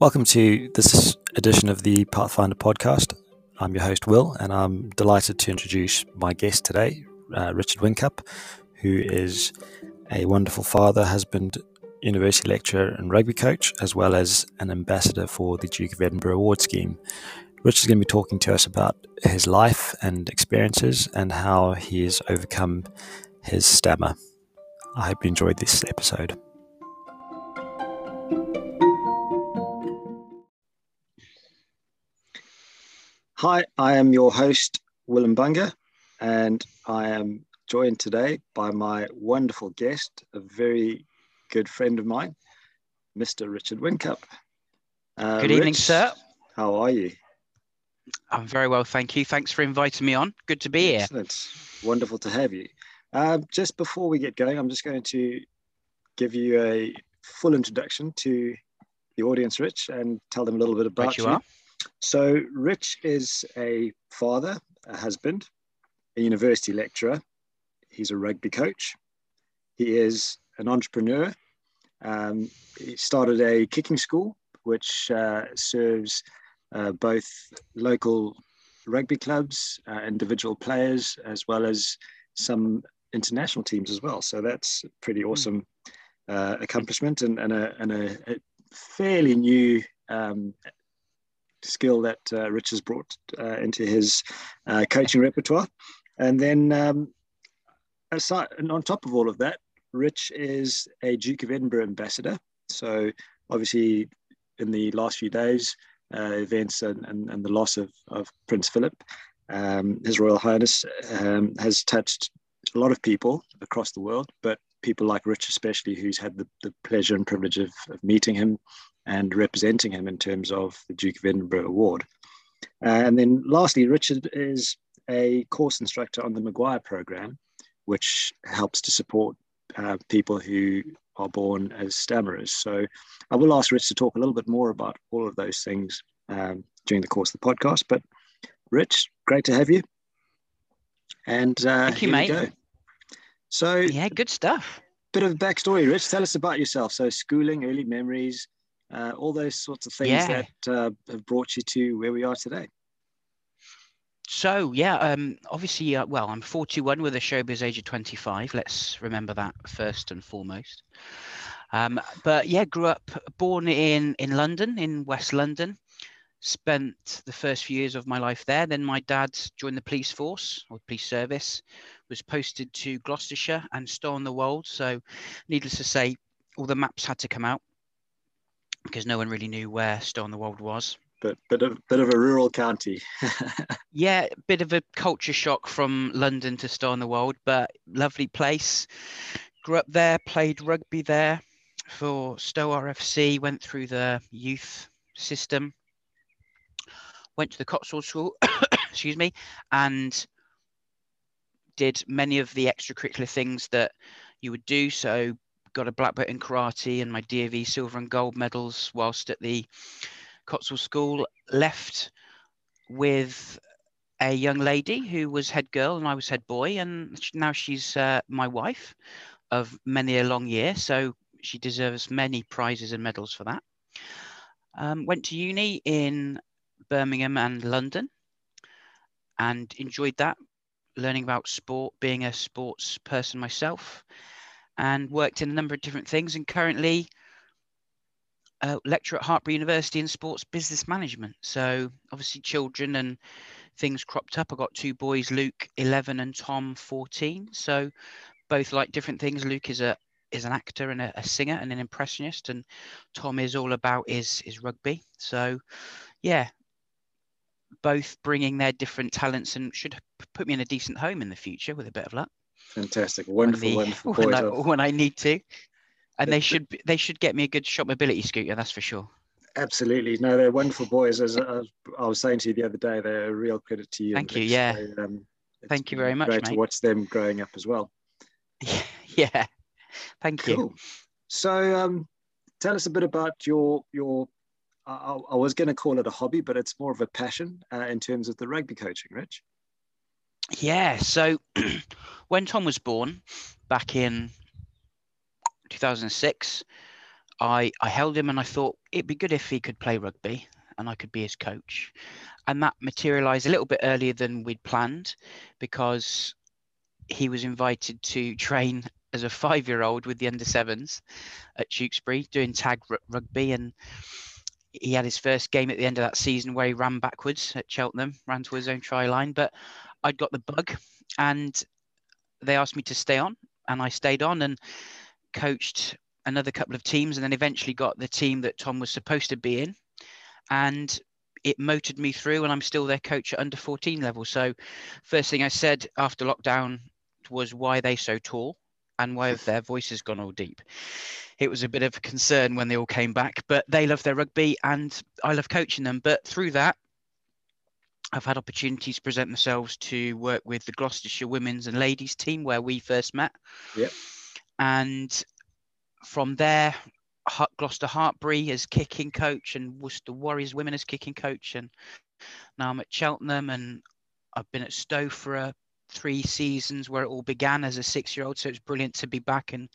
Welcome to this edition of the Pathfinder podcast. I'm your host, Will, and I'm delighted to introduce my guest today, uh, Richard Whincup, who is a wonderful father, husband, university lecturer, and rugby coach, as well as an ambassador for the Duke of Edinburgh Award Scheme. Rich is going to be talking to us about his life and experiences and how he has overcome his stammer. I hope you enjoyed this episode. Hi, I am your host, Willem Bunga, and I am joined today by my wonderful guest, a very good friend of mine, Mr. Richard Whincup. Uh, good evening, Rich, sir. How are you? I'm very well, thank you. Thanks for inviting me on. Good to be here. Excellent. here. Wonderful to have you. Um, just before we get going, I'm just going to give you a full introduction to the audience, Rich, and tell them a little bit about right you. you. So, Rich is a father, a husband, a university lecturer. He's a rugby coach. He is an entrepreneur. Um, he started a kicking school, which uh, serves uh, both local rugby clubs, uh, individual players, as well as some international teams as well. So that's pretty hmm. awesome uh, accomplishment and, and, a, and a, a fairly new um, skill that uh, Rich has brought uh, into his uh, coaching repertoire. And then um, aside, and on top of all of that, Rich is a Duke of Edinburgh ambassador. So obviously in the last few days, uh, events and, and, and, the loss of, of Prince Philip. Um, His Royal Highness um, has touched a lot of people across the world, but people like Rich, especially, who's had the, the pleasure and privilege of, of meeting him and representing him in terms of the Duke of Edinburgh Award. Uh, and then lastly, Richard is a course instructor on the Maguire program, which helps to support uh, people who are born as stammerers. So I will ask Rich to talk a little bit more about all of those things um, during the course of the podcast. But Rich, great to have you. And uh, thank you, mate. Go. So yeah, good stuff. Bit of a backstory, Rich. Tell us about yourself. So schooling, early memories, uh, all those sorts of things yeah. that uh, have brought you to where we are today. So yeah, um, obviously, uh, well, I'm 41 with a showbiz age of 25. Let's remember that first and foremost. Um, but yeah, grew up, born in in London, in West London. Spent the first few years of my life there. Then my dad joined the police force or police service, was posted to Gloucestershire and Stow-on-the-Wold. So, needless to say, all the maps had to come out because no one really knew where Stow-on-the-Wold was but bit of bit of a rural county. yeah, bit of a culture shock from London to Stow-on-the-Wold, but lovely place. Grew up there, played rugby there for Stow RFC, went through the youth system, went to the Cotswold School, excuse me, and did many of the extracurricular things that you would do. So got a black belt in karate and my DofE silver and gold medals whilst at the Cotswold School, left with a young lady who was head girl and I was head boy, and now she's uh, my wife of many a long year. So she deserves many prizes and medals for that. Um, went to uni in Birmingham and London and enjoyed that, learning about sport, being a sports person myself, and worked in a number of different things. And currently, uh, lecturer at Hartpury University in sports business management. So obviously children and things cropped up. I got two boys, Luke 11 and Tom 14. So both like different things. Luke is a is an actor and a, a singer and an impressionist, and Tom is all about is is rugby. So yeah, both bringing their different talents and should put me in a decent home in the future with a bit of luck. Fantastic, wonderful, the, wonderful. When I, when I need to and they should they should get me a good shop mobility scooter. That's for sure. Absolutely, no, they're wonderful boys. As I was saying to you the other day, they're a real credit to you. Thank you. Yeah. um, Thank you very much. Great mate. to watch them growing up as well. Yeah. Thank cool. you. So, um, tell us a bit about your your. I, I was going to call it a hobby, but it's more of a passion uh, in terms of the rugby coaching, Rich. Yeah. So, when Tom was born, back in 2006, I, I held him and I thought it'd be good if he could play rugby and I could be his coach. And that materialized a little bit earlier than we'd planned because he was invited to train as a five year old with the under sevens at Tewkesbury doing tag r- rugby. And he had his first game at the end of that season where he ran backwards at Cheltenham, ran to his own try line. But I'd got the bug and they asked me to stay on and I stayed on and coached another couple of teams and then eventually got the team that Tom was supposed to be in. And it motored me through and I'm still their coach at under 14 level. So first thing I said after lockdown was why are they so tall and why have their voices gone all deep? It was a bit of a concern when they all came back, but they love their rugby and I love coaching them. But through that, I've had opportunities to present themselves to work with the Gloucestershire women's and ladies team where we first met. Yep. And from there, Gloucester Hartpury as kicking coach and Worcester Warriors women as kicking coach. And now I'm at Cheltenham and I've been at Stow for a, three seasons where it all began as a six year old. So it's brilliant to be back and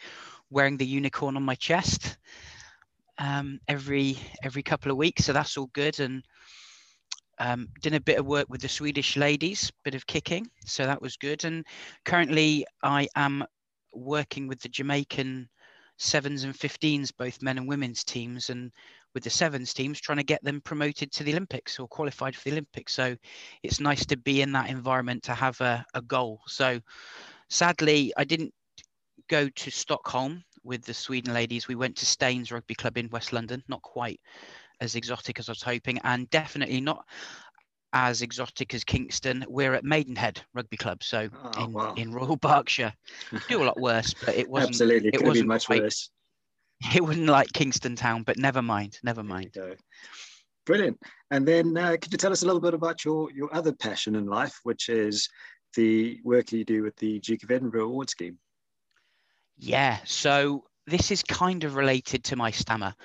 wearing the unicorn on my chest um, every every couple of weeks. So that's all good. And um, did a bit of work with the Swedish ladies, bit of kicking. So that was good. And currently I am working with the Jamaican sevens and 15s, both men and women's teams, and with the sevens teams, trying to get them promoted to the Olympics or qualified for the Olympics. So it's nice to be in that environment to have a, a goal. So sadly, I didn't go to Stockholm with the Sweden ladies. We went to Staines Rugby Club in West London, not quite as exotic as I was hoping, and definitely not as exotic as Kingston. We're at Maidenhead Rugby Club, so oh, in, wow. in Royal Berkshire. Do a lot worse, but it wasn't. Absolutely, it wasn't much quite, worse. It wasn't like Kingston Town, but never mind, never mind. Brilliant. And then, uh, could you tell us a little bit about your your other passion in life, which is the work you do with the Duke of Edinburgh Award Scheme? Yeah. So this is kind of related to my stammer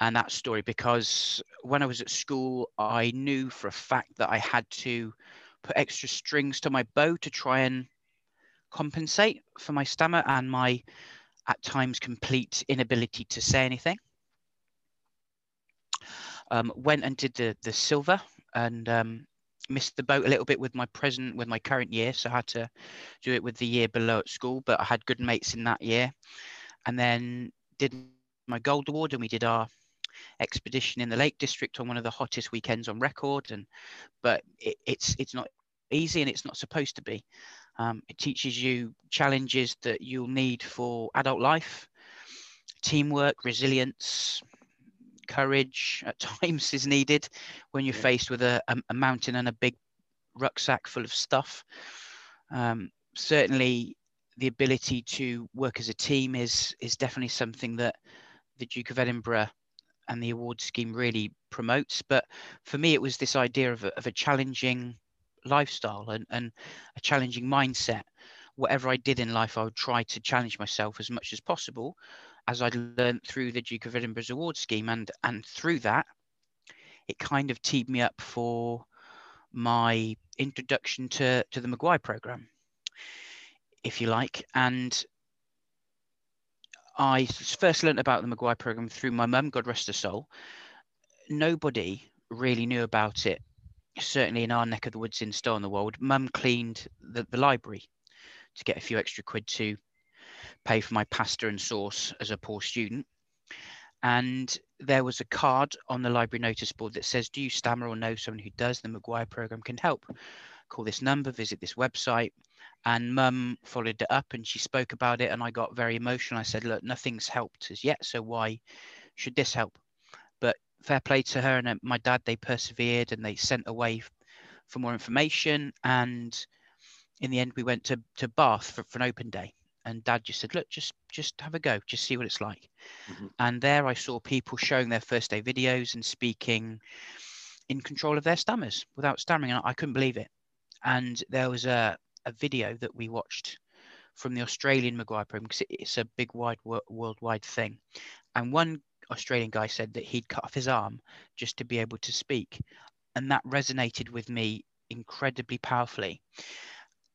and that story because when I was at school, I knew for a fact that I had to put extra strings to my bow to try and compensate for my stammer and my at times complete inability to say anything. Um, went and did the the silver and um, missed the boat a little bit with my present with my current year, so I had to do it with the year below at school. But I had good mates in that year, and then did my gold award, and we did our expedition in the Lake District on one of the hottest weekends on record. And but it, it's it's not easy, and it's not supposed to be. Um, it teaches you challenges that you'll need for adult life, teamwork, resilience, courage at times is needed when you're yeah. faced with a, a, a, mountain and a big rucksack full of stuff. Um, certainly, the ability to work as a team is is definitely something that the Duke of Edinburgh and the award scheme really promotes. But for me, it was this idea of a, of a challenging lifestyle and, and a challenging mindset. Whatever I did in life, I would try to challenge myself as much as possible, as I'd learned through the Duke of Edinburgh's award scheme, and and through that, it kind of teed me up for my introduction to to the Maguire program, if you like, and I first learned about the Maguire program through my mum, God rest her soul. Nobody really knew about it, certainly in our neck of the woods in Stow on the Wold. Mum cleaned the, the library to get a few extra quid to pay for my pasta and sauce as a poor student. And there was a card on the library notice board that says, Do you stammer or know someone who does? The Maguire program can help. Call this number, visit this website. And mum followed it up and she spoke about it and i got very emotional. I said look nothing's helped as yet so why should this help? But fair play to her and uh, my dad they persevered and they sent away for more information. And in the end we went to, to Bath for, for an open day. And dad just said look just just have a go just see what it's like. Mm-hmm. and there i saw people showing their first day videos and speaking in control of their stammers without stammering. And i couldn't believe it and there was a a video that we watched from the Australian Maguire program because it's a big, wide, worldwide thing. And one Australian guy said that he'd cut off his arm just to be able to speak. And that resonated with me incredibly powerfully.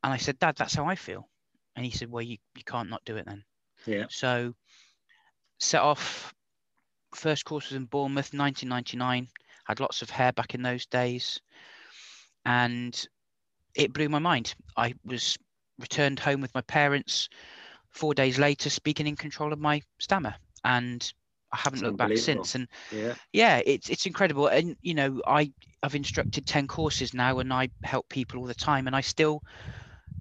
And I said, Dad, that's how I feel. And he said, Well, you, you can't not do it then. Yeah. So set off first course was in Bournemouth, 1999. Had lots of hair back in those days, and it blew my mind. I was returned home with my parents four days later, speaking in control of my stammer, and I haven't looked back since. And yeah, yeah, it's it's incredible. And you know, I I've instructed ten courses now, and I help people all the time, and I still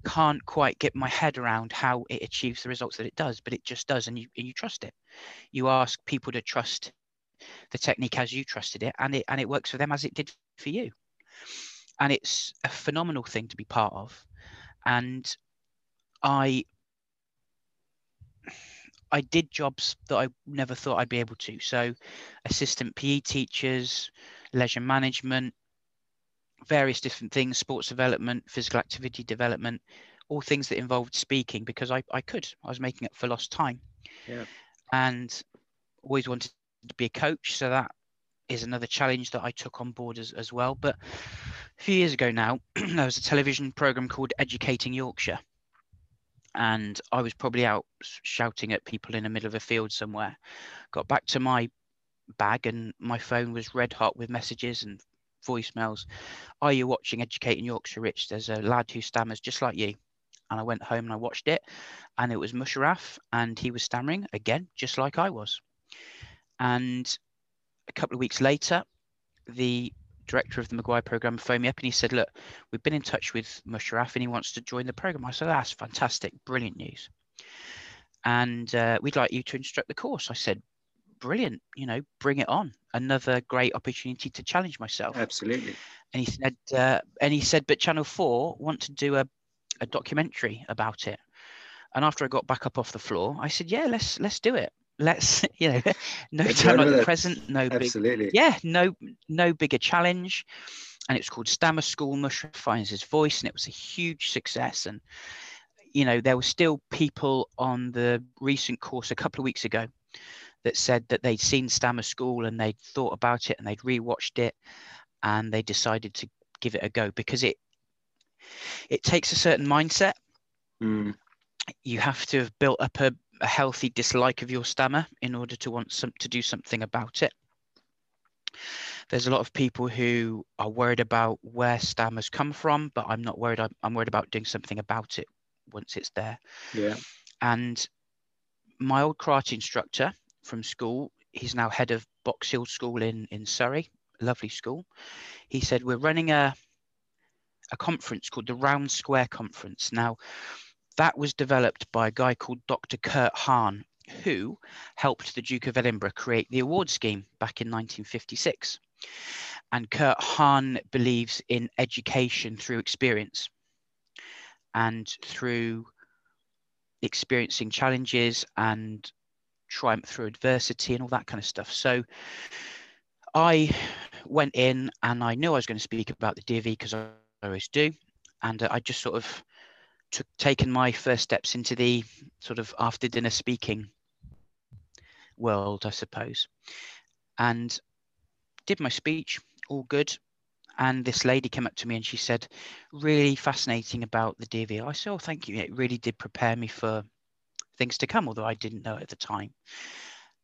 can't quite get my head around how it achieves the results that it does, but it just does, and you and you trust it. You ask people to trust the technique as you trusted it, and it and it works for them as it did for you. And it's a phenomenal thing to be part of. And I I did jobs that I never thought I'd be able to. So, assistant PE teachers, leisure management, various different things, sports development, physical activity development, all things that involved speaking because I, I could. I was making it for lost time. Yeah. And always wanted to be a coach. So that is another challenge that I took on board as, as well. But a few years ago now, there was a television program called Educating Yorkshire. And I was probably out shouting at people in the middle of a field somewhere. Got back to my bag and my phone was red hot with messages and voicemails. Are you watching Educating Yorkshire Rich? There's a lad who stammers just like you. And I went home and I watched it, and it was Musharaf, and he was stammering again, just like I was. And a couple of weeks later, the director of the Maguire program phoned me up and he said, Look, we've been in touch with Musharaf and he wants to join the program. I said, That's fantastic, brilliant news. And uh, we'd like you to instruct the course. I said, Brilliant, you know, bring it on. Another great opportunity to challenge myself. Absolutely. And he said, uh, and he said, but Channel 4 want to do a, a documentary about it. And after I got back up off the floor, I said, Yeah, let's let's do it let's you know no time like the present no absolutely. big, yeah no no bigger challenge. And it's called stammer school mush finds his voice and it was a huge success. And you know there were still people on the recent course a couple of weeks ago that said that they'd seen stammer school and they'd thought about it and they'd rewatched it and they decided to give it a go because it it takes a certain mindset. Mm. you have to have built up a a healthy dislike of your stammer in order to want some to do something about it. There's a lot of people who are worried about where stammers come from, but I'm not worried. I'm, I'm worried about doing something about it once it's there. Yeah. And my old karate instructor from school, he's now head of Box Hill School in in Surrey, lovely school. He said we're running a a conference called the Round Square Conference. Now, that was developed by a guy called Dr. Kurt Hahn, who helped the Duke of Edinburgh create the award scheme back in 1956. And Kurt Hahn believes in education through experience and through experiencing challenges and triumph through adversity and all that kind of stuff. So I went in and I knew I was going to speak about the DofE because I always do. And I just sort of took, taken my first steps into the sort of after dinner speaking world, I suppose, and did my speech, all good. And this lady came up to me and she said, really fascinating about the DofE. I said, oh, thank you. It really did prepare me for things to come, although I didn't know at the time.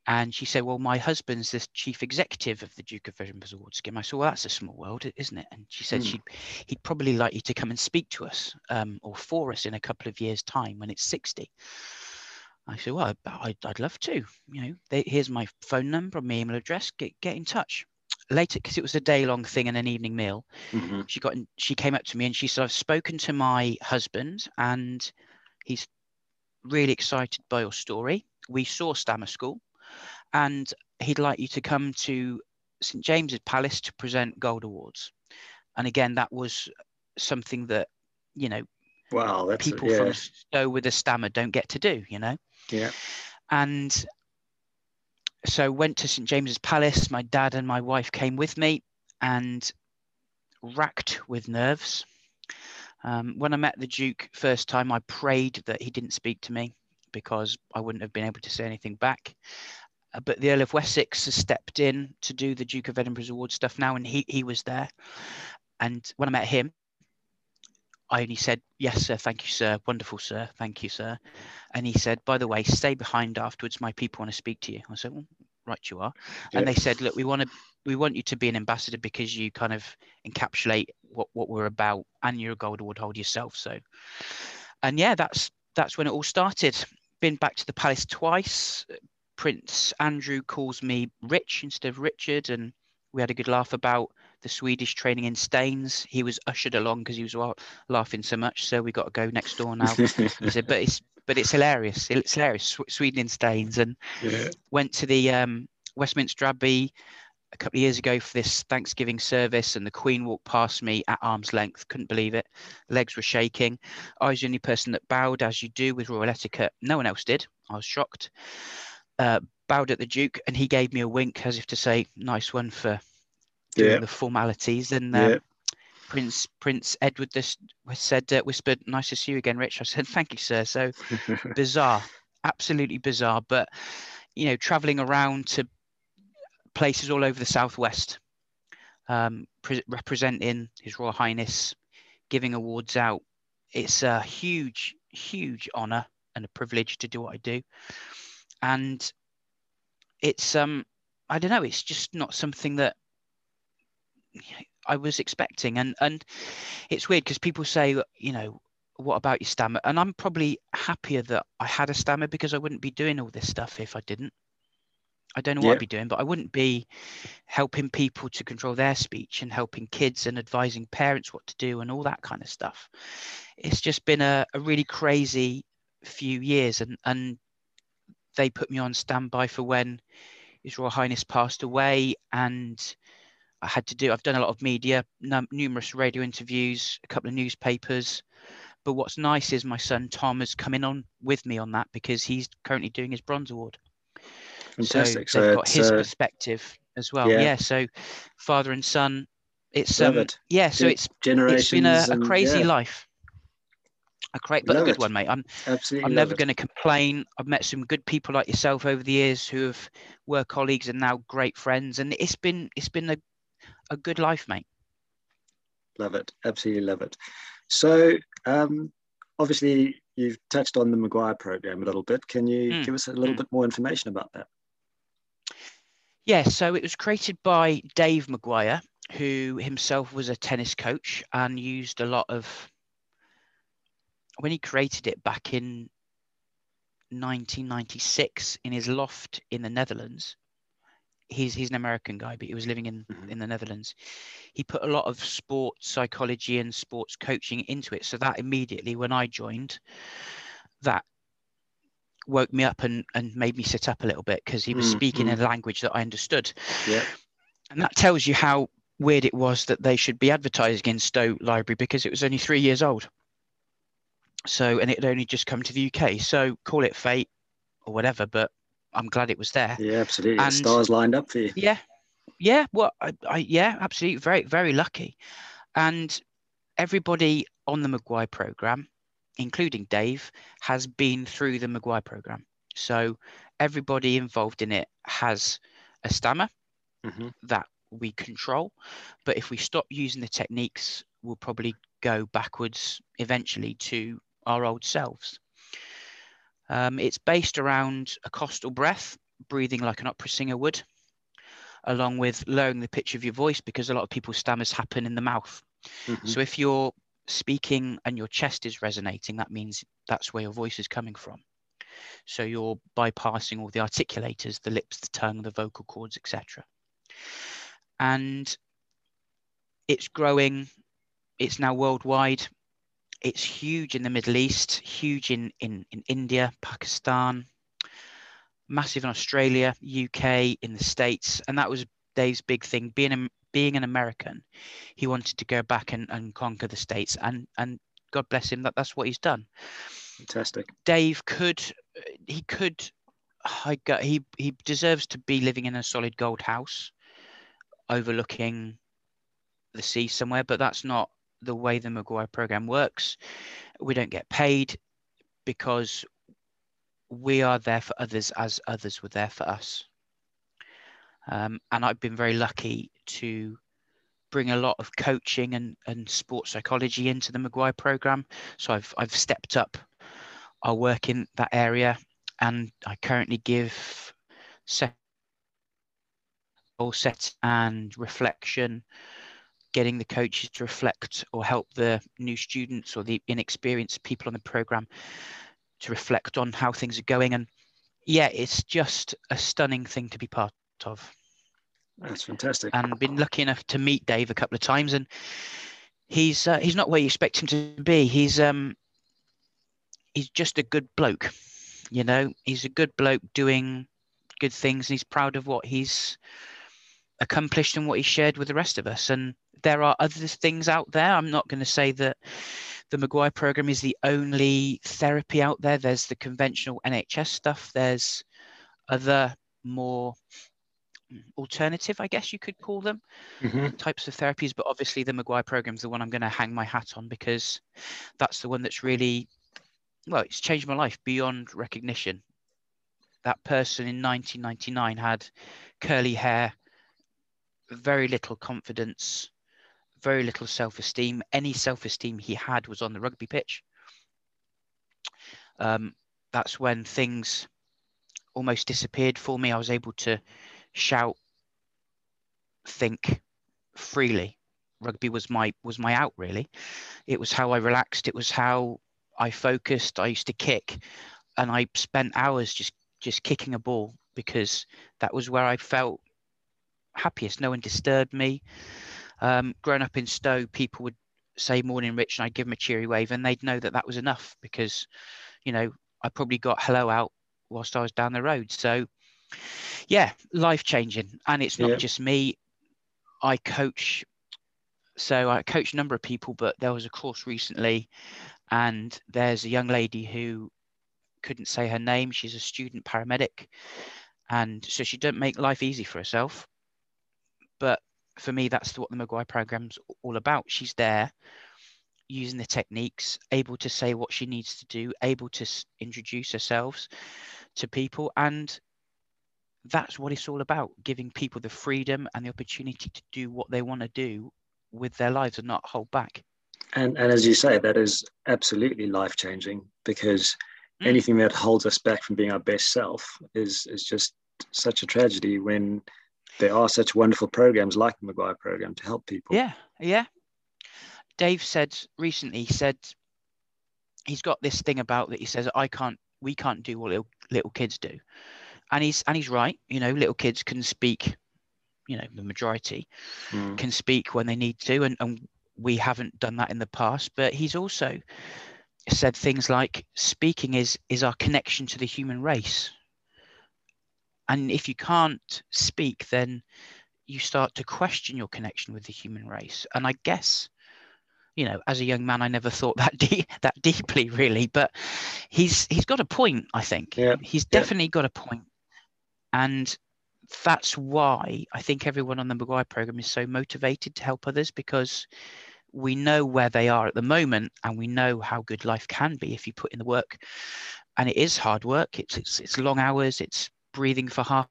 And she said, Well, my husband's the chief executive of the Duke of Edinburgh's Award Scheme. I said, Well, that's a small world, isn't it? And she said mm. she'd, he'd probably like you to come and speak to us um, or for us in a couple of years' time when it's 60. I said, Well, I'd, I'd love to. You know, they, here's my phone number, my email address, get, get in touch. Later, because it was a day long thing and an evening meal, mm-hmm. she got in, she came up to me and she said, I've spoken to my husband and he's really excited by your story. We saw Stammer School and he'd like you to come to St James's Palace to present gold awards. And again, that was something that you know, wow, people yeah. from Stow with a stammer don't get to do. You know, yeah. And so went to St James's Palace. My dad and my wife came with me, and racked with nerves. Um, when I met the Duke first time, I prayed that he didn't speak to me because I wouldn't have been able to say anything back. Uh, but the Earl of Wessex has stepped in to do the Duke of Edinburgh's award stuff now, and he he was there. And when I met him, I only said, "Yes, sir. Thank you, sir. Wonderful, sir. Thank you, sir." And he said, "By the way, stay behind afterwards. My people want to speak to you." I said, "Well, right you are. Yeah. And they said, look, we want to we want you to be an ambassador because you kind of encapsulate what, what we're about and you're a gold award holder yourself. So and yeah, that's that's when it all started. Been back to the palace twice. Prince Andrew calls me Rich instead of Richard, and we had a good laugh about the Swedish training in Staines. He was ushered along because he was laughing so much, so we got to go next door now. he said, "But it's but it's hilarious. It's hilarious. Sweden in Staines." And yeah. went to the um, Westminster Abbey a couple of years ago for this Thanksgiving service, and the Queen walked past me at arm's length. Couldn't believe it. Legs were shaking. I was the only person that bowed, as you do with royal etiquette. No one else did. I was shocked. Uh, bowed at the Duke, and he gave me a wink as if to say, "Nice one for doing yeah. the formalities." And um, yeah. Prince Prince Edward this said, uh, whispered, "Nice to see you again, Rich." I said, "Thank you, sir." So bizarre, absolutely bizarre. But you know, traveling around to places all over the southwest, um, pre- representing His Royal Highness, giving awards out. It's a huge, huge honour and a privilege to do what I do, and it's um, I don't know, it's just not something that I was expecting, and and it's weird because people say, you know, what about your stammer? And I'm probably happier that I had a stammer because I wouldn't be doing all this stuff if I didn't. I don't know what yeah. I'd be doing, but I wouldn't be helping people to control their speech and helping kids and advising parents what to do and all that kind of stuff. It's just been a, a really crazy few years, and and they put me on standby for when His Royal Highness passed away, and I had to do. I've done a lot of media, num- numerous radio interviews, a couple of newspapers. But what's nice is my son Tom has come in on with me on that because he's currently doing his bronze award. Fantastic. So, so they've got his uh, perspective as well. Yeah. yeah. So father and son. It's um, yeah. So it's it's been a, a crazy yeah. life. A great, but a good it. one, mate. I'm absolutely. I'm never going to complain. I've met some good people like yourself over the years who have were colleagues and now great friends, and it's been it's been a a good life, mate. Love it. Absolutely love it. So, um, obviously, you've touched on the Maguire program a little bit. Can you mm. give us a little mm. bit more information about that? Yeah, so it was created by Dave Maguire, who himself was a tennis coach and used a lot of when he created it back in 1996 in his loft in the Netherlands he's he's an American guy, but he was living in mm-hmm. in the Netherlands. He put a lot of sports psychology and sports coaching into it. So that immediately, when I joined, that woke me up and and made me sit up a little bit because he was mm-hmm. speaking in a language that I understood. Yeah, and that tells you how weird it was that they should be advertising in Stow Library because it was only three years old. So and it had only just come to the UK. So call it fate or whatever, but I'm glad it was there. Yeah, absolutely. And, stars lined up for you. Yeah, yeah. Well, I, I, yeah, absolutely. Very, very lucky. And everybody on the Maguire program, including Dave, has been through the Maguire program. So everybody involved in it has a stammer mm-hmm. that we control. But if we stop using the techniques, we'll probably go backwards eventually to our old selves. Um, it's based around a costal breath, breathing like an opera singer would, along with lowering the pitch of your voice because a lot of people's stammers happen in the mouth. Mm-hmm. So if you're speaking and your chest is resonating, that means that's where your voice is coming from. So you're bypassing all the articulators, the lips, the tongue, the vocal cords, etc. And it's growing. It's now worldwide it's huge in the Middle East, huge in, in, in India, Pakistan, massive in Australia, UK, in the States. And that was Dave's big thing. Being a, being an American, he wanted to go back and, and conquer the States. And, and God bless him, that, that's what he's done. Fantastic. Dave could, he could, I got, he, he deserves to be living in a solid gold house overlooking the sea somewhere, but that's not the way the Maguire program works. We don't get paid because we are there for others as others were there for us. Um, and I've been very lucky to bring a lot of coaching and, and sports psychology into the Maguire program. So I've, I've stepped up our work in that area and I currently give all set and reflection, getting the coaches to reflect or help the new students or the inexperienced people on the program to reflect on how things are going. And yeah, it's just a stunning thing to be part of. That's fantastic. And been lucky enough to meet Dave a couple of times, and he's uh, he's not where you expect him to be. He's um he's just a good bloke, you know. He's a good bloke doing good things, and he's proud of what he's accomplished and what he shared with the rest of us. And there are other things out there. I'm not going to say that the Maguire program is the only therapy out there. There's the conventional NHS stuff. There's other more alternative, I guess you could call them, mm-hmm. types of therapies. But obviously, the Maguire program is the one I'm going to hang my hat on because that's the one that's really, well, it's changed my life beyond recognition. That person in 1999 had curly hair, very little confidence, very little self esteem. Any self esteem he had was on the rugby pitch. Um, that's when things almost disappeared for me. I was able to shout, think freely. Rugby was my was my out really. It was how I relaxed. It was how I focused. I used to kick, and I spent hours just just kicking a ball because that was where I felt happiest. No one disturbed me. Um, growing up in Stow, people would say "Morning, Rich," and I'd give them a cheery wave, and they'd know that that was enough because, you know, I probably got hello out whilst I was down the road. So, yeah, life changing, and it's not yeah. just me. I coach, so I coach a number of people, but there was a course recently, and there's a young lady who couldn't say her name. She's a student paramedic, and so she don't make life easy for herself. But for me, that's what the Maguire program's all about. She's there using the techniques, able to say what she needs to do, able to introduce herself to people. And that's what it's all about giving people the freedom and the opportunity to do what they want to do with their lives and not hold back. And, and as you say, that is absolutely life changing because mm. anything that holds us back from being our best self is, is just such a tragedy when there are such wonderful programs like the Maguire program to help people. Yeah, yeah. Dave said recently, he said he's got this thing about that he says, I can't, we can't do what little, little kids do. And he's, and he's right. You know, little kids can speak, you know, the majority mm. can speak when they need to. And, and we haven't done that in the past. But he's also said things like speaking is, is our connection to the human race and if you can't speak, then you start to question your connection with the human race. And I guess, you know, as a young man, I never thought that deep, that deeply, really. But he's he's got a point. I think yeah. he's definitely yeah. got a point, and that's why I think everyone on the Maguire program is so motivated to help others because we know where they are at the moment, and we know how good life can be if you put in the work. And it is hard work. It's it's, it's long hours. It's breathing for half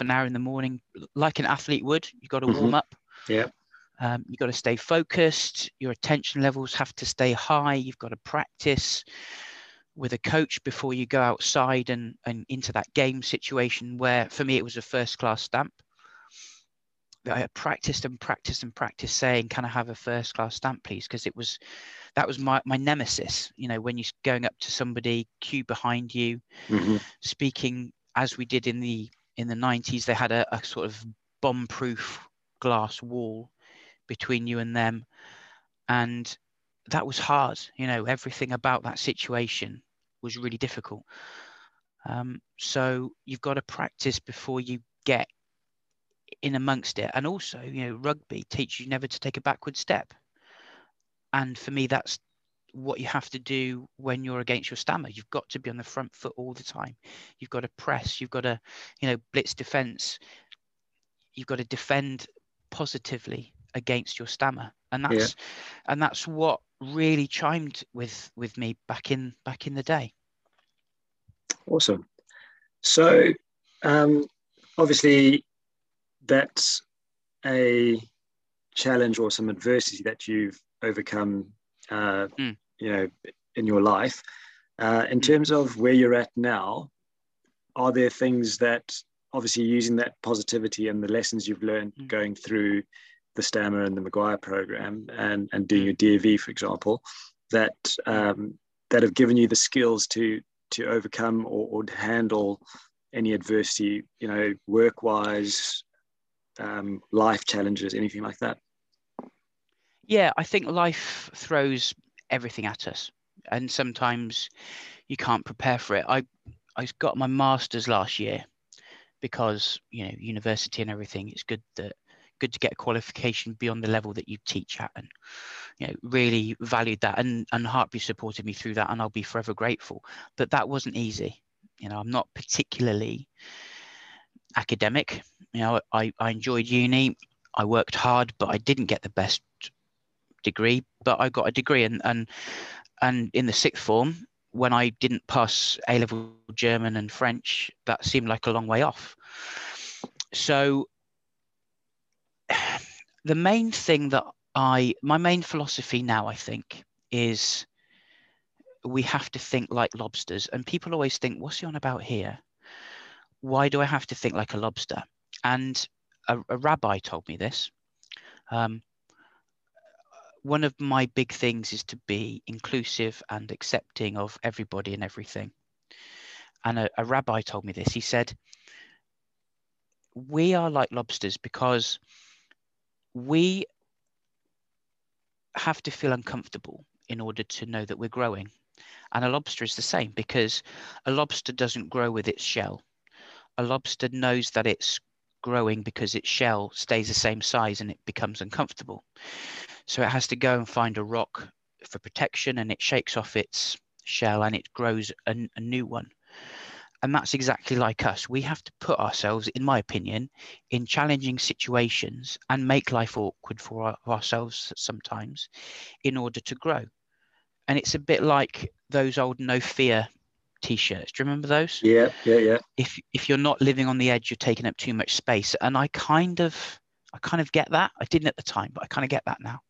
an hour in the morning, like an athlete would. You've got to mm-hmm. warm up. Yeah. Um, you've got to stay focused. Your attention levels have to stay high. You've got to practice with a coach before you go outside and, and into that game situation where for me it was a first class stamp. I practiced and practiced and practiced saying, "Can I have a first class stamp, please?" Because it was that was my my nemesis. You know, when you're going up to somebody, queue behind you, mm-hmm. speaking as we did in the in the 90s they had a, a sort of bomb-proof glass wall between you and them. And that was hard you know everything about that situation was really difficult. Um, so you've got to practice before you get in amongst it. And also you know rugby teaches you never to take a backward step. And for me that's what you have to do when you're against your stammer. You've got to be on the front foot all the time. You've got to press. You've got to, you know, blitz defense. You've got to defend positively against your stammer, and that's yeah. and that's what really chimed with with me back in back in the day. Awesome. So, um, obviously, that's a challenge or some adversity that you've overcome uh, mm. You know, in your life. Uh, in hmm. terms of where you're at now, are there things that obviously using that positivity and the lessons you've learned mm. going through the Stammer and the Maguire program and, and doing mm. your DofE, for example, that um, that have given you the skills to to overcome or, or handle any adversity, you know, work wise, um, life challenges, anything like that? Yeah, I think life throws everything at us, and sometimes you can't prepare for it. I I got my masters last year because you know university and everything. It's good that good to get a qualification beyond the level that you teach at, and you know really valued that. And and Hartpury supported me through that, and I'll be forever grateful. But that wasn't easy. You know, I'm not particularly academic. You know, I, I enjoyed uni. I worked hard, but I didn't get the best degree. But I got a degree, and and and in the sixth form, when I didn't pass A level German and French, that seemed like a long way off. So the main thing that I, my main philosophy now, I think, is we have to think like lobsters. And people always think, what's he on about here? Why do I have to think like a lobster? And a, a rabbi told me this. Um, one of my big things is to be inclusive and accepting of everybody and everything. And a, a rabbi told me this. He said, We are like lobsters because we have to feel uncomfortable in order to know that we're growing. And a lobster is the same because a lobster doesn't grow with its shell. A lobster knows that it's growing because its shell stays the same size and it becomes uncomfortable. So it has to go and find a rock for protection and it shakes off its shell and it grows a, a new one. And that's exactly like us. We have to put ourselves, in my opinion, in challenging situations and make life awkward for our, ourselves sometimes in order to grow. And it's a bit like those old no fear t-shirts. Do you remember those? Yeah, yeah, yeah. If if you're not living on the edge, you're taking up too much space. And I kind of I kind of get that. I didn't at the time, but I kind of get that now.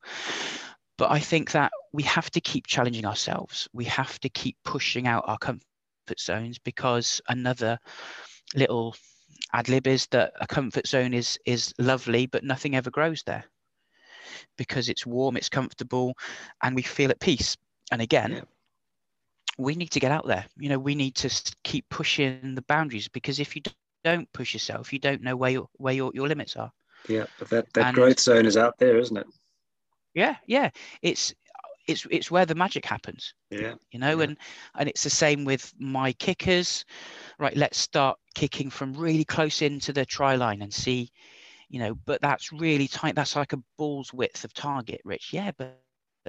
But I think that we have to keep challenging ourselves. We have to keep pushing out our comfort zones because another little ad lib is that a comfort zone is is lovely, but nothing ever grows there because it's warm, it's comfortable, and we feel at peace. And again, yeah. We need to get out there. You know, we need to keep pushing the boundaries because if you don't push yourself, you don't know where your where your, your limits are. Yeah, but that, that and, growth zone is out there, isn't it? Yeah, yeah. It's it's it's where the magic happens. Yeah. You know, yeah. and and it's the same with my kickers. Right, let's start kicking from really close into the try line and see, you know, but that's really tight. That's like a ball's width of target, Rich. Yeah, but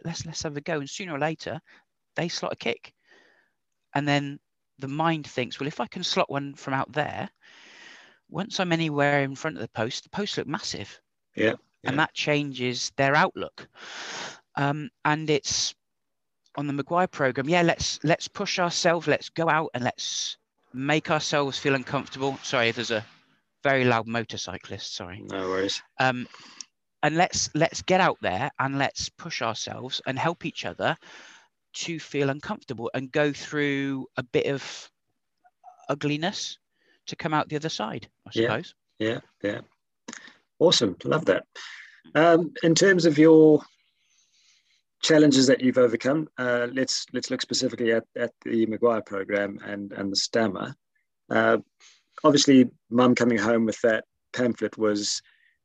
let's let's have a go. And sooner or later, they slot a kick. And then the mind thinks, well, if I can slot one from out there, once I'm anywhere in front of the post, the posts look massive. Yeah. yeah. And that changes their outlook. Um, and it's on the Maguire program. Yeah, let's let's push ourselves. Let's go out and let's make ourselves feel uncomfortable. Sorry, there's a very loud motorcyclist. Sorry. No worries. Um, and let's let's get out there and let's push ourselves and help each other to feel uncomfortable and go through a bit of ugliness to come out the other side, I suppose. Yeah, yeah, yeah. Awesome. Love that. Um, in terms of your challenges that you've overcome, uh, let's let's look specifically at, at the Maguire program and and the stammer. Uh, obviously, mum coming home with that pamphlet was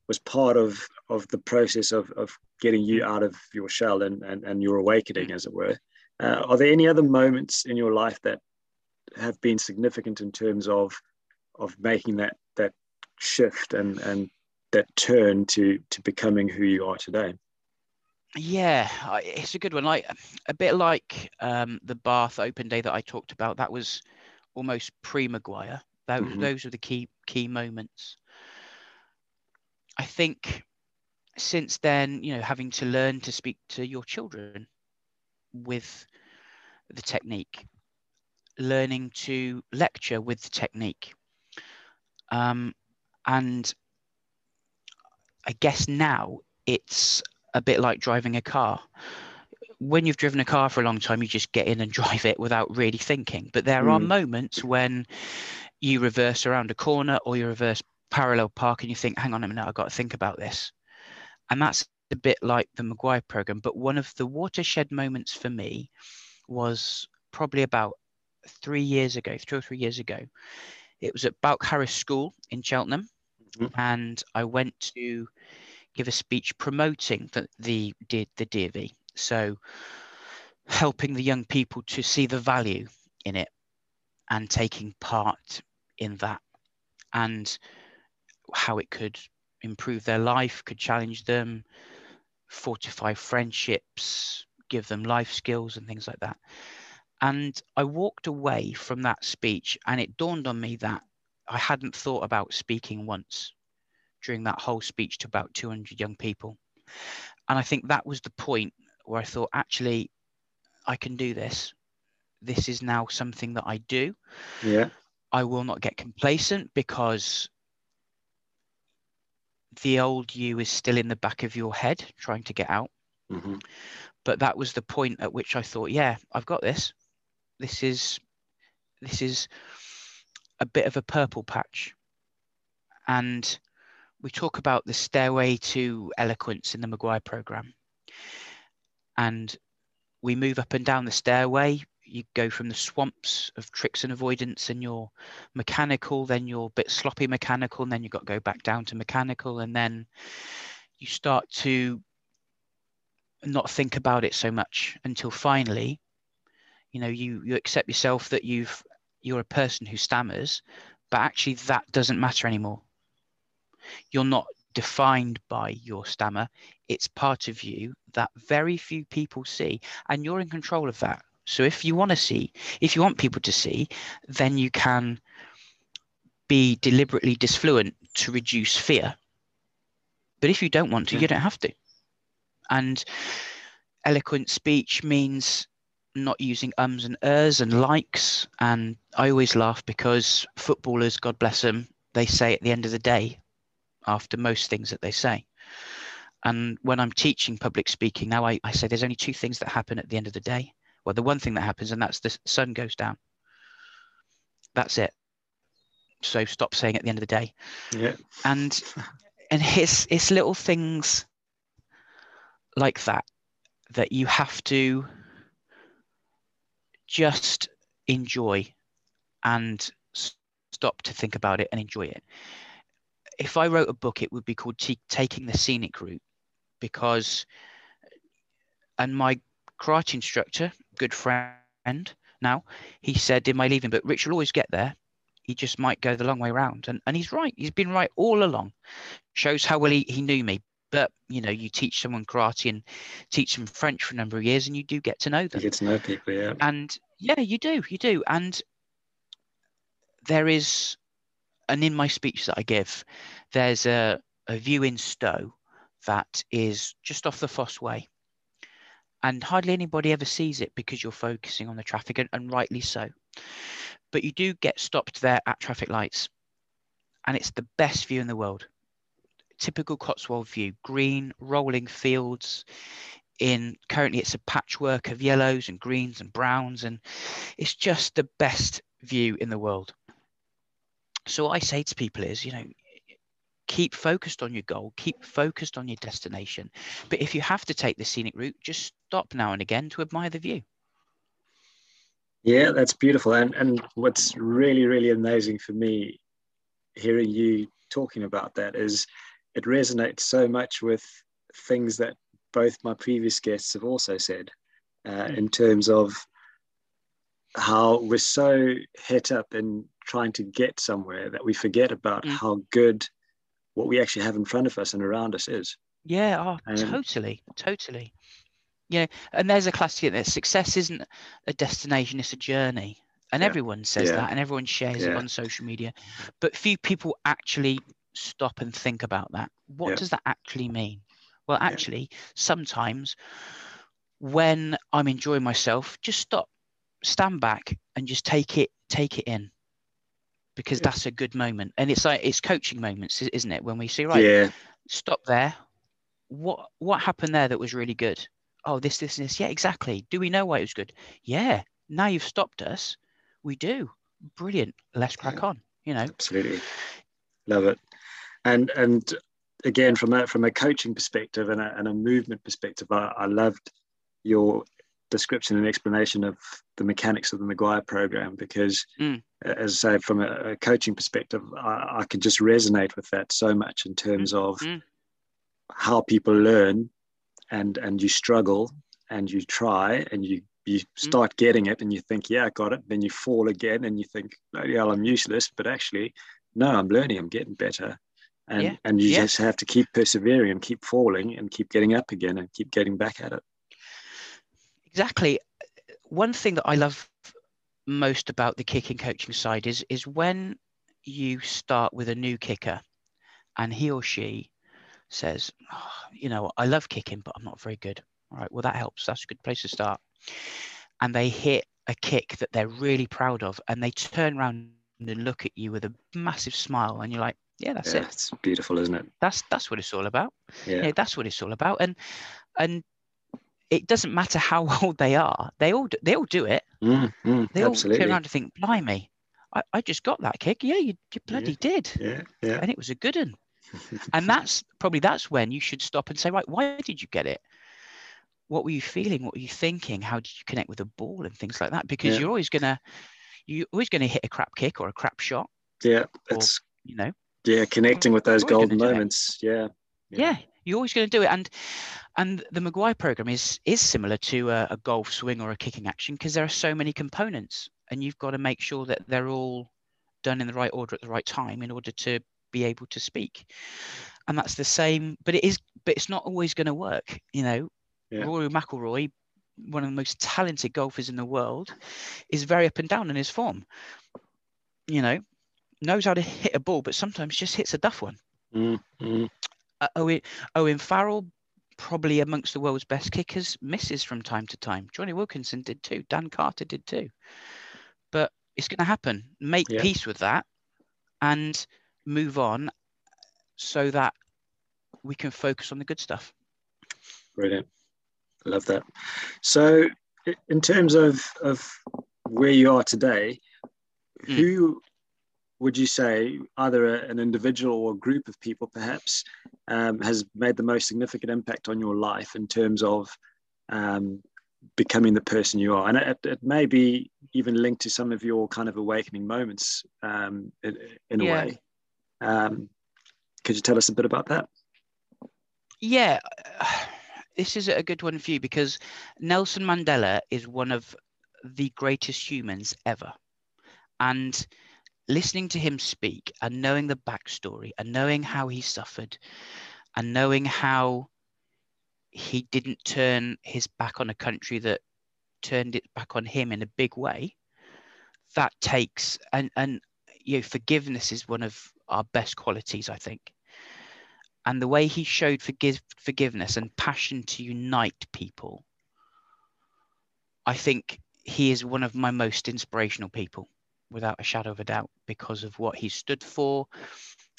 was part of of the process of of getting you out of your shell and and, and your awakening, as it were. Uh, are there any other moments in your life that have been significant in terms of of making that that shift and and that turn to to becoming who you are today? Yeah it's a good one. Like a bit like um, the Bath open day that i talked about that was almost pre-maguire. Those, mm-hmm. those are the key key moments. I think since then you know having to learn to speak to your children with the technique learning to lecture with the technique um, and I guess now it's a bit like driving a car. When you've driven a car for a long time, you just get in and drive it without really thinking. But there mm. are moments when you reverse around a corner or you reverse parallel park and you think, hang on a minute, I've got to think about this. And that's a bit like the Maguire program. But one of the watershed moments for me was probably about three years ago, three or three years ago. It was at Balcarras School in Cheltenham. Mm-hmm. And I went to give a speech promoting the, the, the, the DofE. So helping the young people to see the value in it and taking part in that and how it could improve their life, could challenge them, fortify friendships, give them life skills and things like that. And I walked away from that speech and it dawned on me that I hadn't thought about speaking once during that whole speech to about 200 young people. And I think that was the point where I thought, actually, I can do this. This is now something that I do. Yeah. I will not get complacent because the old you is still in the back of your head trying to get out. Mm-hmm. But that was the point at which I thought, yeah, I've got this. This is this is a bit of a purple patch. And we talk about the stairway to eloquence in the Maguire program. And we move up and down the stairway. You go from the swamps of tricks and avoidance, and you're mechanical, then you're a bit sloppy mechanical, and then you've got to go back down to mechanical, and then you start to not think about it so much until finally, you know, you you accept yourself that you've you're a person who stammers, but actually that doesn't matter anymore. You're not defined by your stammer. It's part of you that very few people see, and you're in control of that. So if you want to see, if you want people to see, then you can be deliberately disfluent to reduce fear. But if you don't want to, you don't have to. And eloquent speech means not using ums and ers and likes. And I always laugh because footballers, God bless them, they say at the end of the day, after most things that they say. And when I'm teaching public speaking now, I, I say there's only two things that happen at the end of the day. Well, the one thing that happens, and that's the sun goes down. That's it. So stop saying at the end of the day. Yeah. And and it's it's little things like that that you have to just enjoy and stop to think about it and enjoy it if I wrote a book, it would be called T- Taking the Scenic Route because, and my karate instructor, good friend now, he said in my leaving book, Rich will always get there. He just might go the long way around. And, and he's right. He's been right all along. Shows how well he, he knew me. But, you know, you teach someone karate and teach them French for a number of years and you do get to know them. You get to know people, yeah. And yeah, you do. You do. And there is and in my speech that I give, there's a, a view in Stow that is just off the Fosse Way. And hardly anybody ever sees it because you're focusing on the traffic, and, and rightly so. But you do get stopped there at traffic lights, and it's the best view in the world. Typical Cotswold view, green, rolling fields. In currently, it's a patchwork of yellows and greens and browns, and it's just the best view in the world so I say to people is, you know, keep focused on your goal, keep focused on your destination. But if you have to take the scenic route, just stop now and again to admire the view. Yeah, that's beautiful. And and what's really, really amazing for me hearing you talking about that is it resonates so much with things that both my previous guests have also said uh, mm. in terms of how we're so hit up in trying to get somewhere that we forget about mm. how good what we actually have in front of us and around us is. Yeah, oh, and, totally, totally. Yeah, and there's a classic that success isn't a destination; it's a journey, and yeah. everyone says yeah. that, and everyone shares yeah. it on social media, but few people actually stop and think about that. What does that actually mean? Well, actually, sometimes when I'm enjoying myself, just stop, stand back, and just take it, take it in because yeah. that's a good moment. And it's like it's coaching moments, isn't it? When we see right, yeah. stop there. What what happened there that was really good? Oh, this, this, this. Yeah, exactly. Do we know why it was good? Yeah. Now you've stopped us. We do. Brilliant. Let's crack yeah. on. You know, absolutely, love it. And and again, from a from a coaching perspective and a, and a movement perspective, I, I loved your description and explanation of the mechanics of the Maguire program because, mm. as I say, from a, a coaching perspective, I, I, could just resonate with that so much in terms mm. of mm. how people learn and and you struggle and you try and you you mm. start getting it and you think, yeah, I got it. Then you fall again and you think, bloody hell, I'm useless. But actually, no, I'm learning, I'm getting better. And, yeah. and you yeah. just have to keep persevering and keep falling and keep getting up again and keep getting back at it. Exactly. One thing that I love most about the kicking coaching side is is when you start with a new kicker and he or she says, oh, you know, I love kicking, but I'm not very good. All right, well, that helps. That's a good place to start. And they hit a kick that they're really proud of, and they turn around and look at you with a massive smile, and you're like, yeah, that's yeah, it. It's beautiful, isn't it? That's that's what it's all about. Yeah. yeah, that's what it's all about. And and it doesn't matter how old they are. They all do, they all do it. Mm, mm, they all absolutely. turn around and think, blimey, I, I just got that kick. Yeah, you, you bloody yeah, did. Yeah, yeah. And it was a good one. and that's probably that's when you should stop and say, right, why did you get it? What were you feeling? What were you thinking? How did you connect with the ball and things like that? Because yeah. you're always gonna you're always gonna hit a crap kick or a crap shot. Yeah, it's you know. Yeah, connecting with those golden moments. Yeah, yeah. Yeah, you're always going to do it. And and the Maguire program is is similar to a, a golf swing or a kicking action because there are so many components, and you've got to make sure that they're all done in the right order at the right time in order to be able to speak. And that's the same, but it is, but it's not always going to work. You know, yeah. Rory McIlroy, one of the most talented golfers in the world, is very up and down in his form. You know, knows how to hit a ball, but sometimes just hits a duff one. Mm-hmm. Uh, Owen, Owen Farrell, probably amongst the world's best kickers, misses from time to time. Jonny Wilkinson did too. Dan Carter did too. But it's going to happen. Make yeah. peace with that and move on so that we can focus on the good stuff. Brilliant. Love that. So, in terms of, of where you are today, mm. who would you say either a, an individual or a group of people perhaps um, has made the most significant impact on your life in terms of um, becoming the person you are? And it, it, may be even linked to some of your kind of awakening moments um, in, in, a yeah. way. Um, could you tell us a bit about that? Yeah this is a good one for you because nelson mandela is one of the greatest humans ever. And listening to him speak and knowing the backstory and knowing how he suffered and knowing how he didn't turn his back on a country that turned it back on him in a big way that takes and and you know forgiveness is one of our best qualities i think. And the way he showed forgive, forgiveness and passion to unite people i think he is one of my most inspirational people without a shadow of a doubt because of what he stood for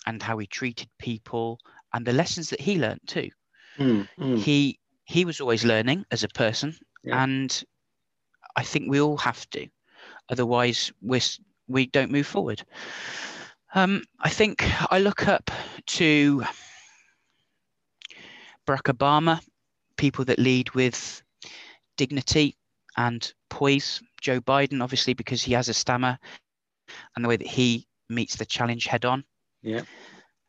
and how he treated people and the lessons that he learned too. Mm, mm. He he was always learning as a person, yeah. and I think we all have to, otherwise we we don't move forward. Um, I think I look up to Barack Obama, people that lead with dignity and poise. Joe Biden, obviously, because he has a stammer and the way that he meets the challenge head on. Yeah.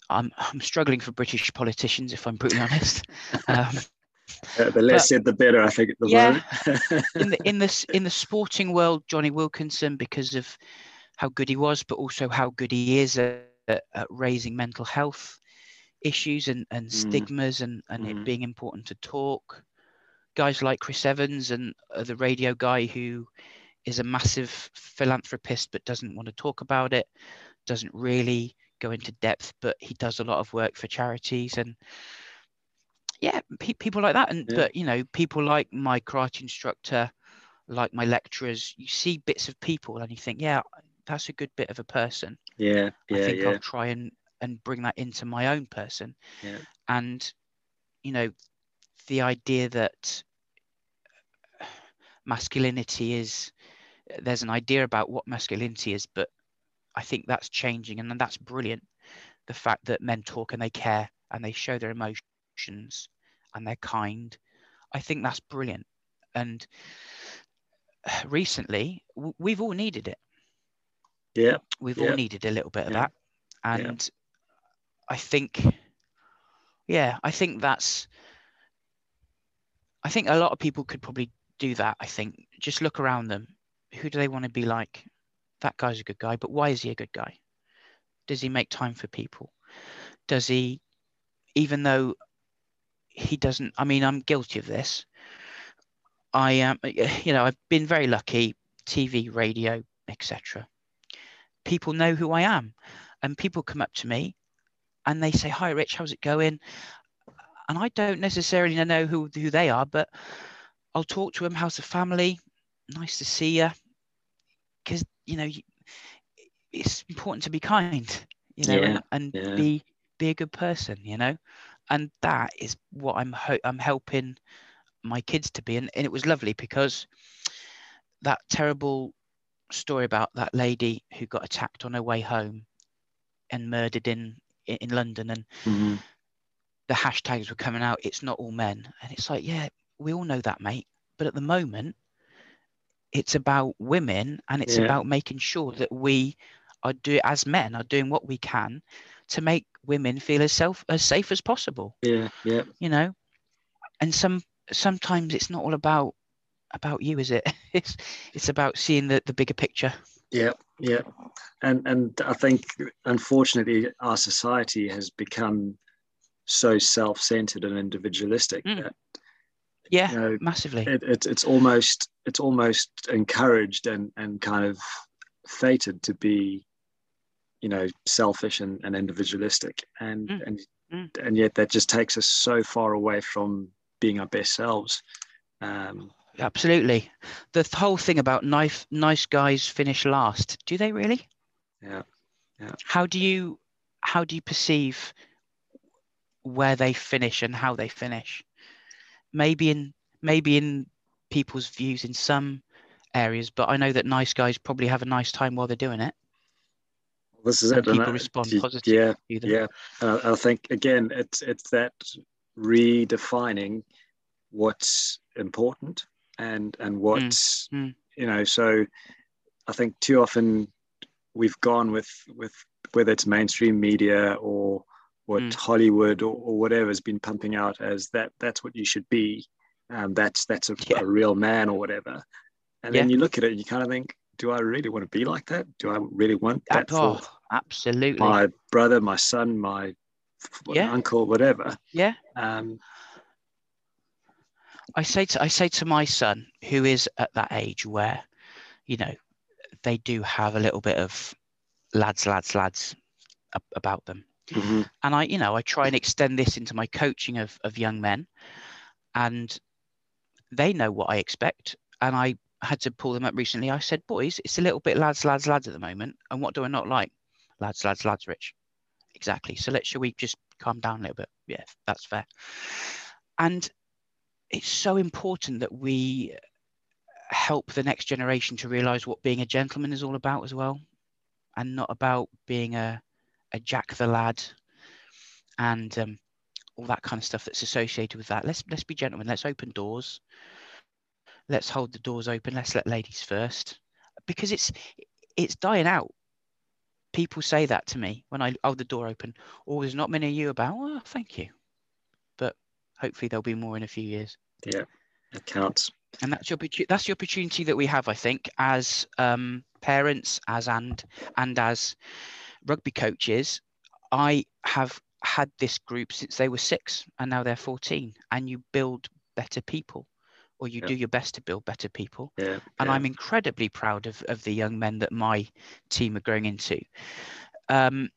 I'm, I'm struggling for British politicians, if I'm brutally honest. Um, uh, the less but, said, the better. I think. yeah. in the in the in the sporting world, Jonny Wilkinson, because of how good he was, but also how good he is at, at, at raising mental health issues and, and mm. stigmas and, and mm. it being important to talk. Guys like Chris Evans and uh, the radio guy who is a massive philanthropist but doesn't want to talk about it, doesn't really go into depth, but he does a lot of work for charities and yeah, pe- people like that. And yeah. but you know, people like my karate instructor, like my lecturers, you see bits of people and you think, yeah, that's a good bit of a person. Yeah, yeah, I think yeah. I'll try and and bring that into my own person. Yeah. And you know, the idea that masculinity is there's an idea about what masculinity is, but I think that's changing, and that's brilliant. The fact that men talk and they care and they show their emotions and they're kind. I think that's brilliant. And recently, we've all needed it. Yeah. We've yeah. all needed a little bit of that. And yeah. I think, yeah, I think that's, I think a lot of people could probably do that. I think just look around them. Who do they want to be like? That guy's a good guy, but why is he a good guy? Does he make time for people? Does he, even though he doesn't, I mean, I'm guilty of this. I am, you know, I've been very lucky, TV, radio, etc. People know who I am, and people come up to me, and they say, "Hi, Rich, how's it going?" And I don't necessarily know who who they are, but I'll talk to them. How's the family? Nice to see you. Because you know, it's important to be kind, you know, yeah, and, and yeah. be be a good person, you know, and that is what I'm ho- I'm helping my kids to be. And, and it was lovely because that terrible story about that lady who got attacked on her way home and murdered in in London, and mm-hmm. the hashtags were coming out. It's not all men, and it's like, yeah, we all know that, mate. But at the moment, it's about women, and it's yeah. about making sure that we are do as men are doing what we can to make women feel as self as safe as possible. Yeah, yeah. You know, and some sometimes it's not all about about you, is it? It's it's about seeing the the bigger picture. Yeah, yeah, and and I think unfortunately our society has become so self-centered and individualistic mm. that yeah you know, massively. it, it, it's almost it's almost encouraged and and kind of fated to be you know selfish and, and individualistic. And mm. and mm. and yet that just takes us so far away from being our best selves. Um, absolutely. The whole thing about nice nice guys finish last. Do they really? Yeah yeah. How do you how do you perceive where they finish and how they finish maybe in maybe in people's views in some areas but i know that nice guys probably have a nice time while they're doing it this is and it. People and respond positively. Yeah, yeah. Uh, I think again, it's it's that redefining what's important and and what's mm. Mm. you know. So I think too often we've gone with with whether it's mainstream media or what mm. Hollywood or, or whatever has been pumping out as that that's what you should be. Um, that's that's a, yeah. a real man or whatever. And yeah. then you look at it and you kind of think, do I really want to be like that? Do I really want that oh, for absolutely my brother, my son, my yeah. uncle, whatever? Yeah. Um, I say to I say to my son, who is at that age where, you know, they do have a little bit of lads, lads, lads about them. Mm-hmm. And I, you know, I try and extend this into my coaching of, of young men and they know what I expect. And I had to pull them up recently. I said, boys, it's a little bit lads, lads, lads at the moment. And what do I not like? Lads, lads, lads, Rich. Exactly. So let's, shall we just calm down a little bit? Yeah, that's fair. And it's so important that we help the next generation to realize what being a gentleman is all about as well. And not about being a, a Jack the lad and um, all that kind of stuff that's associated with that. Let's let's be gentlemen. Let's open doors. Let's hold the doors open. Let's let ladies first. Because it's it's dying out. People say that to me when i hold the door open. Oh there's not many of you about. Oh thank you. But hopefully there'll be more in a few years. Yeah it counts. And that's your that's the opportunity that we have i think as um, parents as and and as rugby coaches i have had this group since they were six and now they're 14 and you build better people or you yeah. do your best to build better people. Yeah, and yeah. I'm incredibly proud of, of the young men that my team are growing into. Um,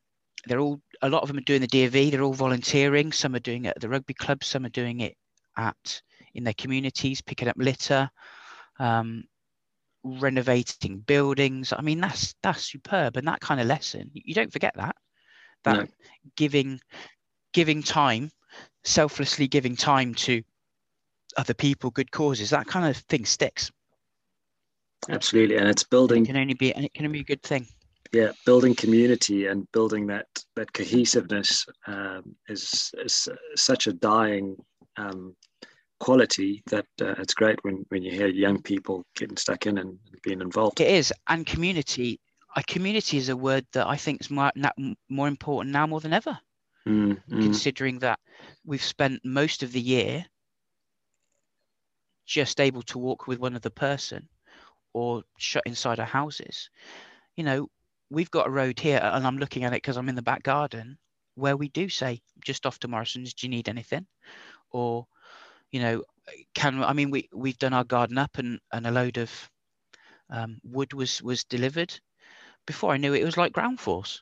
they're all a lot of them are doing the DofE. They're all volunteering. Some are doing it at the rugby club. Some are doing it at in their communities, picking up litter, um, renovating buildings. I mean, that's that's superb, and that kind of lesson you don't forget that. That no. giving giving time, selflessly giving time to other people, good causes, that kind of thing sticks. Absolutely, and it's building. It can only be, and it can only be a good thing. yeah, building community and building that that cohesiveness um, is, is such a dying um, quality that uh, it's great when, when you hear young people getting stuck in and being involved. It is, and community. A community is a word that I think is more more important now more than ever. Mm, mm. Considering that we've spent most of the year just able to walk with one other person or shut inside our houses. You know, we've got a road here, and I'm looking at it because I'm in the back garden where we do say, just off to Morrison's, do you need anything? Or, you know, can I mean we we've done our garden up and and a load of um, wood was was delivered. Before I knew it, it was like ground force.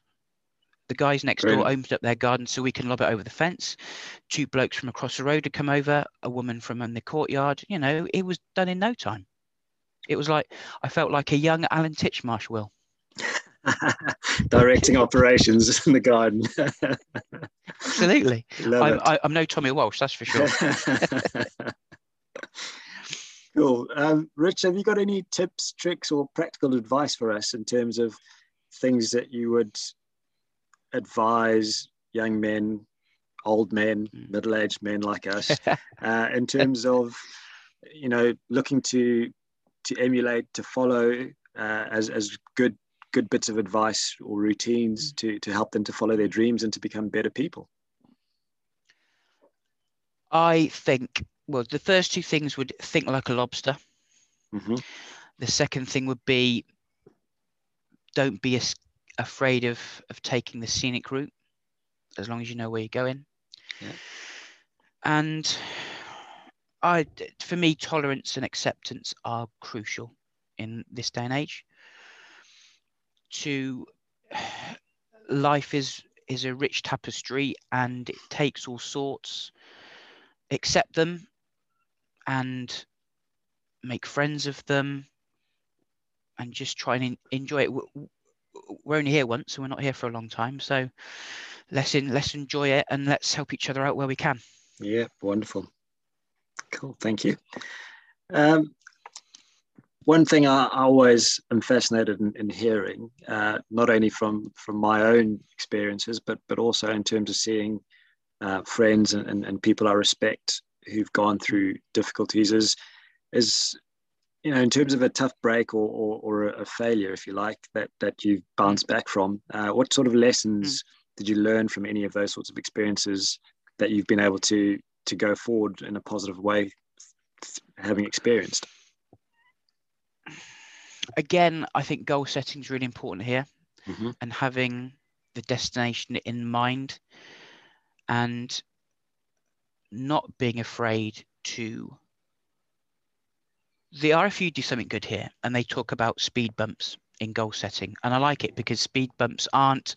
The guys next Brilliant. door opened up their garden so we can lob it over the fence. Two blokes from across the road had come over, a woman from in the courtyard. You know, it was done in no time. It was like I felt like a young Alan Titchmarsh, Will. Directing operations in the garden. Absolutely. I'm, I, am no Tommy Walsh, that's for sure. cool. Um, Rich, have you got any tips, tricks, or practical advice for us in terms of things that you would advise young men, old men, mm. middle-aged men like us, uh, in terms of you know looking to to emulate, to follow uh, as as good good bits of advice or routines mm. to to help them to follow their dreams and to become better people? I think well, the first two things would think like a lobster. Mm-hmm. The second thing would be don't be afraid of of taking the scenic route as long as you know where you're going yeah. and i for me tolerance and acceptance are crucial in this day and age to life is is a rich tapestry and it takes all sorts accept them and make friends of them and just try and enjoy it we're only here once and we're not here for a long time. So let's in, let's enjoy it and let's help each other out where we can. Yeah, wonderful. Cool, thank you. Um, one thing I, always am fascinated in, in hearing, uh, not only from from my own experiences, but but also in terms of seeing uh, friends and, and, and people I respect who've gone through difficulties, is is you know, in terms of a tough break or, or, or a failure, if you like, that that you've bounced back from, uh, what sort of lessons mm. did you learn from any of those sorts of experiences that you've been able to to go forward in a positive way, having experienced? Again, I think goal setting is really important here, mm-hmm. and having the destination in mind, and not being afraid to the RFU do something good here, and they talk about speed bumps in goal setting, and I like it because speed bumps aren't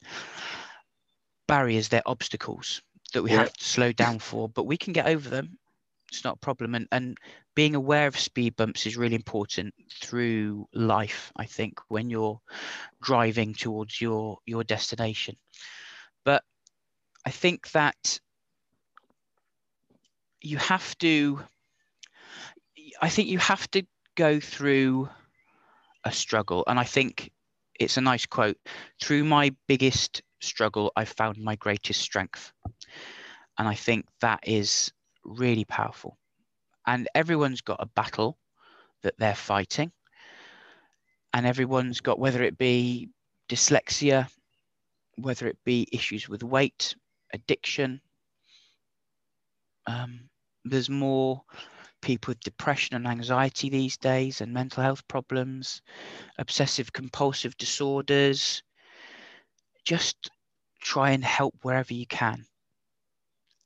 barriers; they're obstacles that we yeah. have to slow down for, but we can get over them. It's not a problem, and and being aware of speed bumps is really important through life. I think when you're driving towards your your destination, but I think that you have to I think you have to go through a struggle. And I think it's a nice quote through my biggest struggle, I found my greatest strength. And I think that is really powerful. And everyone's got a battle that they're fighting. And everyone's got, whether it be dyslexia, whether it be issues with weight, addiction, um, there's more people with depression and anxiety these days and mental health problems, obsessive compulsive disorders. Just try and help wherever you can.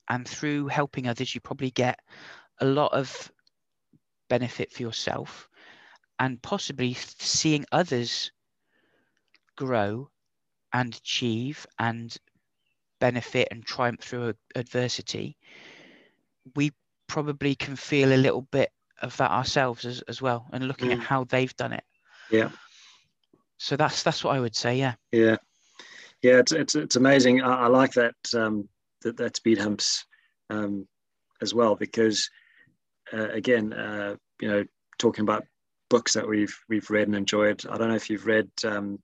And through helping others, you probably get a lot of benefit for yourself and possibly seeing others grow and achieve and benefit and triumph through adversity we probably can feel a little bit of that ourselves as, as well and looking mm. at how they've done it. Yeah. So that's that's what i would say yeah. Yeah. Yeah it's it's, it's amazing. I, I like that um that, that speed humps um as well because uh, again uh you know talking about books that we've we've read and enjoyed i don't know if you've read um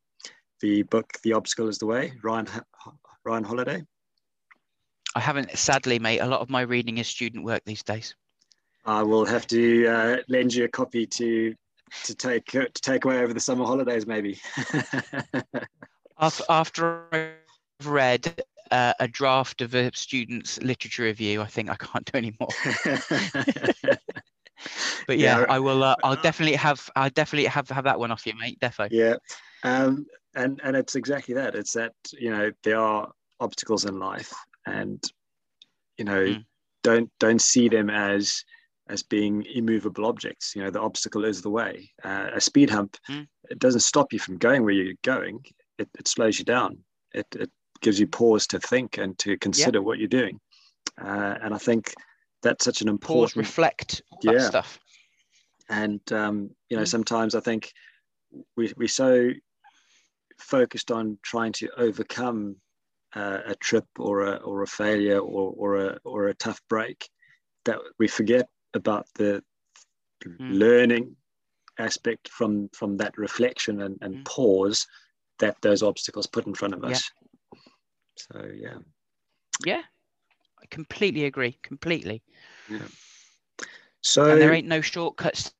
the book The Obstacle is the Way, Ryan Ryan Holiday? I haven't, sadly, mate. A lot of my reading is student work these days. I will have to uh, lend you a copy to to take uh, to take away over the summer holidays, maybe. after, after I've read uh, a draft of a student's literature review, I think I can't do any more. but yeah, yeah, I will. Uh, I'll definitely have. I'll definitely have have that one off you, mate. Defo. Yeah, um, and and it's exactly that. It's that you know there are obstacles in life, and you know mm. don't don't see them as as being immovable objects. You know, the obstacle is the way. Uh, a speed hump, mm. it doesn't stop you from going where you're going. It, it slows you down. It, it gives you pause to think and to consider yep. what you're doing. Uh, and I think that's such an important pause, reflect, yeah. stuff. And um, you know, mm. sometimes I think we we so focused on trying to overcome uh, a trip or a or a failure or or a or a tough break that we forget about the mm. learning aspect from from that reflection and, and mm. pause that those obstacles put in front of us yeah. So yeah. Yeah. I completely agree completely. Yeah. So and there ain't no shortcuts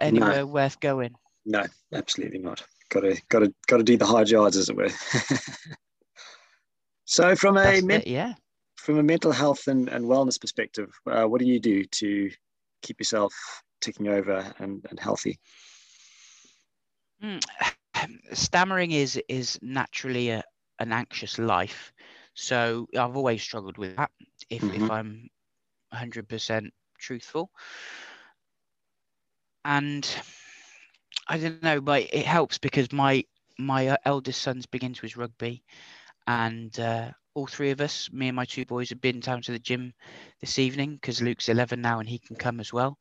anywhere no, worth going. No absolutely not. Gotta gotta gotta do the hard yards as it were. So from a men- yeah. from a mental health and, and wellness perspective uh, what do you do to keep yourself ticking over and, and healthy? Mm. Stammering is is naturally a, an anxious life, so I've always struggled with that. If mm-hmm. if I'm 100% truthful, and I don't know, but it helps because my my uh, eldest son's big into his rugby, and uh, all three of us, me and my two boys, have been down to the gym this evening because Luke's 11 now and he can come as well.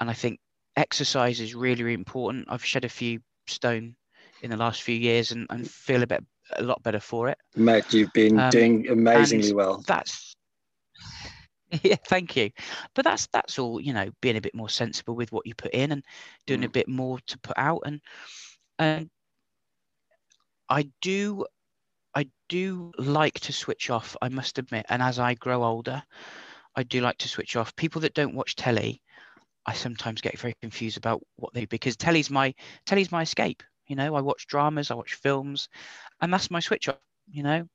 And I think exercise is really, really important. I've shed a few stone in the last few years and, and feel a bit a lot better for it. Matt, you've been um, doing amazingly well. That's yeah, thank you. But that's that's all, you know, being a bit more sensible with what you put in and doing mm. a bit more to put out and and I do I do like to switch off, I must admit. And as I grow older, I do like to switch off. People that don't watch telly, I sometimes get very confused about what they do because telly's my telly's my escape. You know, I watch dramas, I watch films, and that's my switch off. You know,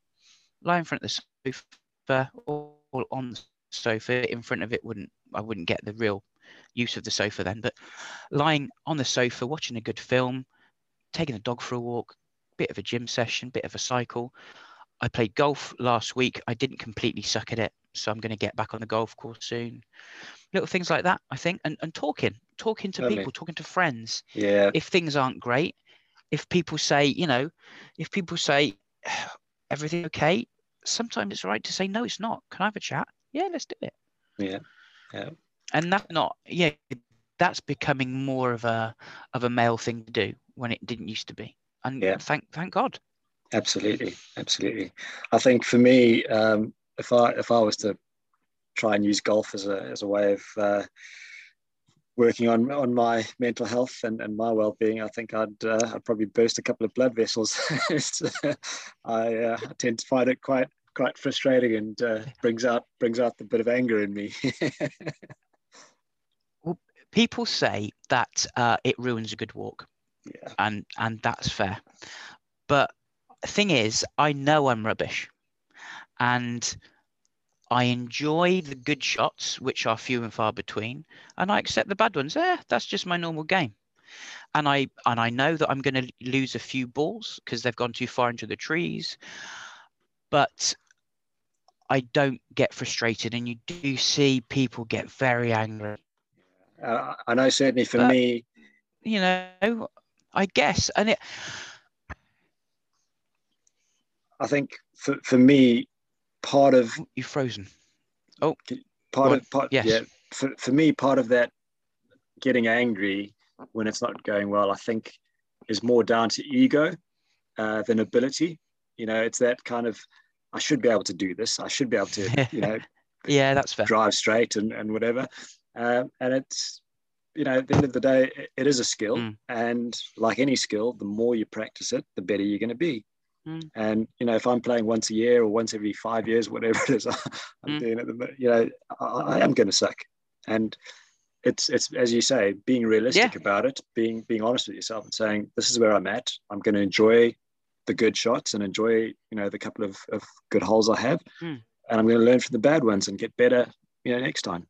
lie in front of the sofa or on the sofa. In front of it wouldn't I wouldn't get the real use of the sofa then. But lying on the sofa, watching a good film, taking the dog for a walk, bit of a gym session, bit of a cycle. I played golf last week. I didn't completely suck at it, so I'm going to get back on the golf course soon. Little things like that, I think, and, and talking, talking to people, talking to friends. Yeah. If things aren't great, if people say, you know, if people say everything okay, sometimes it's right to say no, it's not. Can I have a chat? Yeah, let's do it. Yeah. Yeah. And that's not, yeah, that's becoming more of a of a male thing to do when it didn't used to be and yeah. thank thank God. Absolutely, absolutely. I think for me, um, if I if I was to try and use golf as a as a way of uh, working on on my mental health and, and my well-being i think i'd uh, i'd probably burst a couple of blood vessels. I, uh, I tend to find it quite quite frustrating and uh, brings out brings out the bit of anger in me. Well people say that uh, it ruins a good walk. Yeah. and and that's fair. But thing is, I know I'm rubbish, and I enjoy the good shots, which are few and far between, and I accept the bad ones. Eh, that's just my normal game. And I and I know that I'm going to lose a few balls because they've gone too far into the trees, but I don't get frustrated, and you do see people get very angry. Uh, I know certainly for but, me, you know, I guess. And it. I think for, for me, part of you've frozen. Oh, part of part yes. yeah. For, for me, part of that getting angry when it's not going well, I think, is more down to ego uh, than ability. You know, it's that kind of I should be able to do this. I should be able to, you know, yeah, that's fair. Drive straight and, and whatever. Uh, and it's you know, at the end of the day, it is a skill, mm. and like any skill, the more you practice it, the better you're going to be. Mm. And you know, if I'm playing once a year or once every five years, whatever it is, I'm mm. doing at the you know, I, I am going to suck. And it's it's as you say, being realistic yeah. about it, being being honest with yourself, and saying this is where I'm at. I'm going to enjoy the good shots and enjoy you know the couple of, of good holes I have, mm. and I'm going to learn from the bad ones and get better you know next time.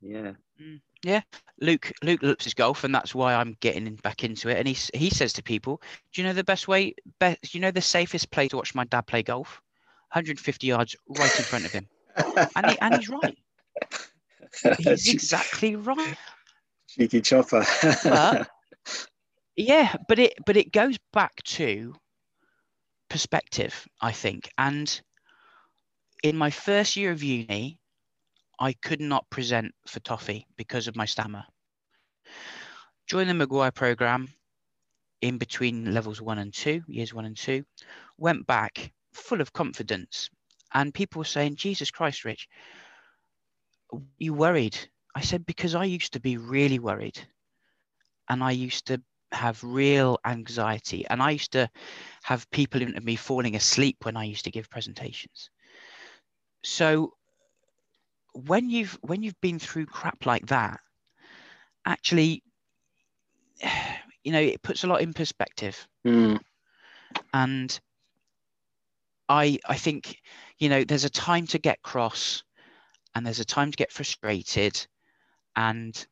Yeah. Mm. Yeah, Luke. Luke loves his golf, and that's why I'm getting back into it. And he he says to people, "Do you know the best way? Best, do you know the safest play to watch my dad play golf? 150 yards right in front of him." and, he, and he's right. He's exactly right. Cheeky chopper. but, yeah, but it but it goes back to perspective, I think. And in my first year of uni, I could not present for Toffee because of my stammer. Joined the Maguire program in between levels one and two, years one and two, went back full of confidence. And people were saying, Jesus Christ, Rich, you worried? I said, because I used to be really worried. And I used to have real anxiety. And I used to have people in me falling asleep when I used to give presentations. So when you've when you've been through crap like that actually you know it puts a lot in perspective. Mm. and i i think you know there's a time to get cross and there's a time to get frustrated and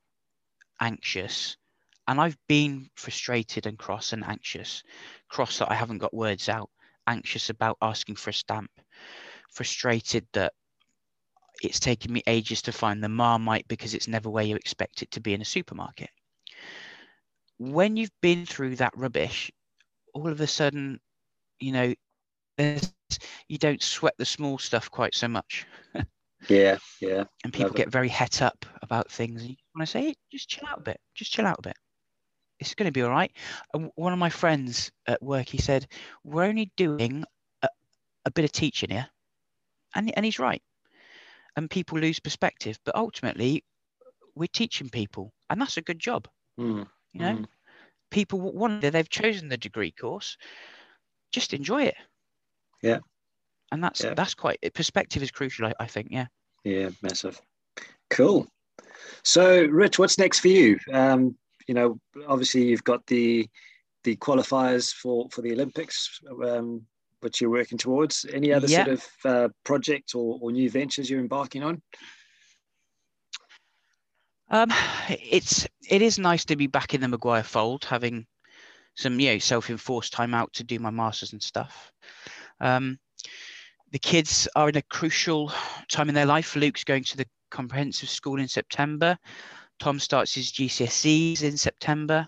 anxious. And i've been frustrated and cross and anxious. Cross that i haven't got words out. Anxious about asking for a stamp. Frustrated that it's taken me ages to find the Marmite because it's never where you expect it to be in a supermarket. When you've been through that rubbish, all of a sudden, you know, you don't sweat the small stuff quite so much. yeah, yeah. And people get very het up about things. And you want to say, hey, just chill out a bit, just chill out a bit. It's going to be all right. And one of my friends at work, he said, we're only doing a, a bit of teaching here. And, and he's right and people lose perspective. But ultimately, we're teaching people, and that's a good job. Mm. You know, mm. people wonder they've chosen the degree course, just enjoy it. Yeah, and that's yeah. that's quite perspective is crucial. I, I think. Yeah. Yeah, massive. Cool. So, Rich, what's next for you? Um, you know, obviously you've got the the qualifiers for for the Olympics um, which you're working towards. Any other yeah. sort of uh, projects or, or new ventures you're embarking on? Um, it's it is nice to be back in the Maguire fold, having some you know self-enforced time out to do my masters and stuff. Um, the kids are in a crucial time in their life. Luke's going to the comprehensive school in September. Tom starts his GCSEs in September.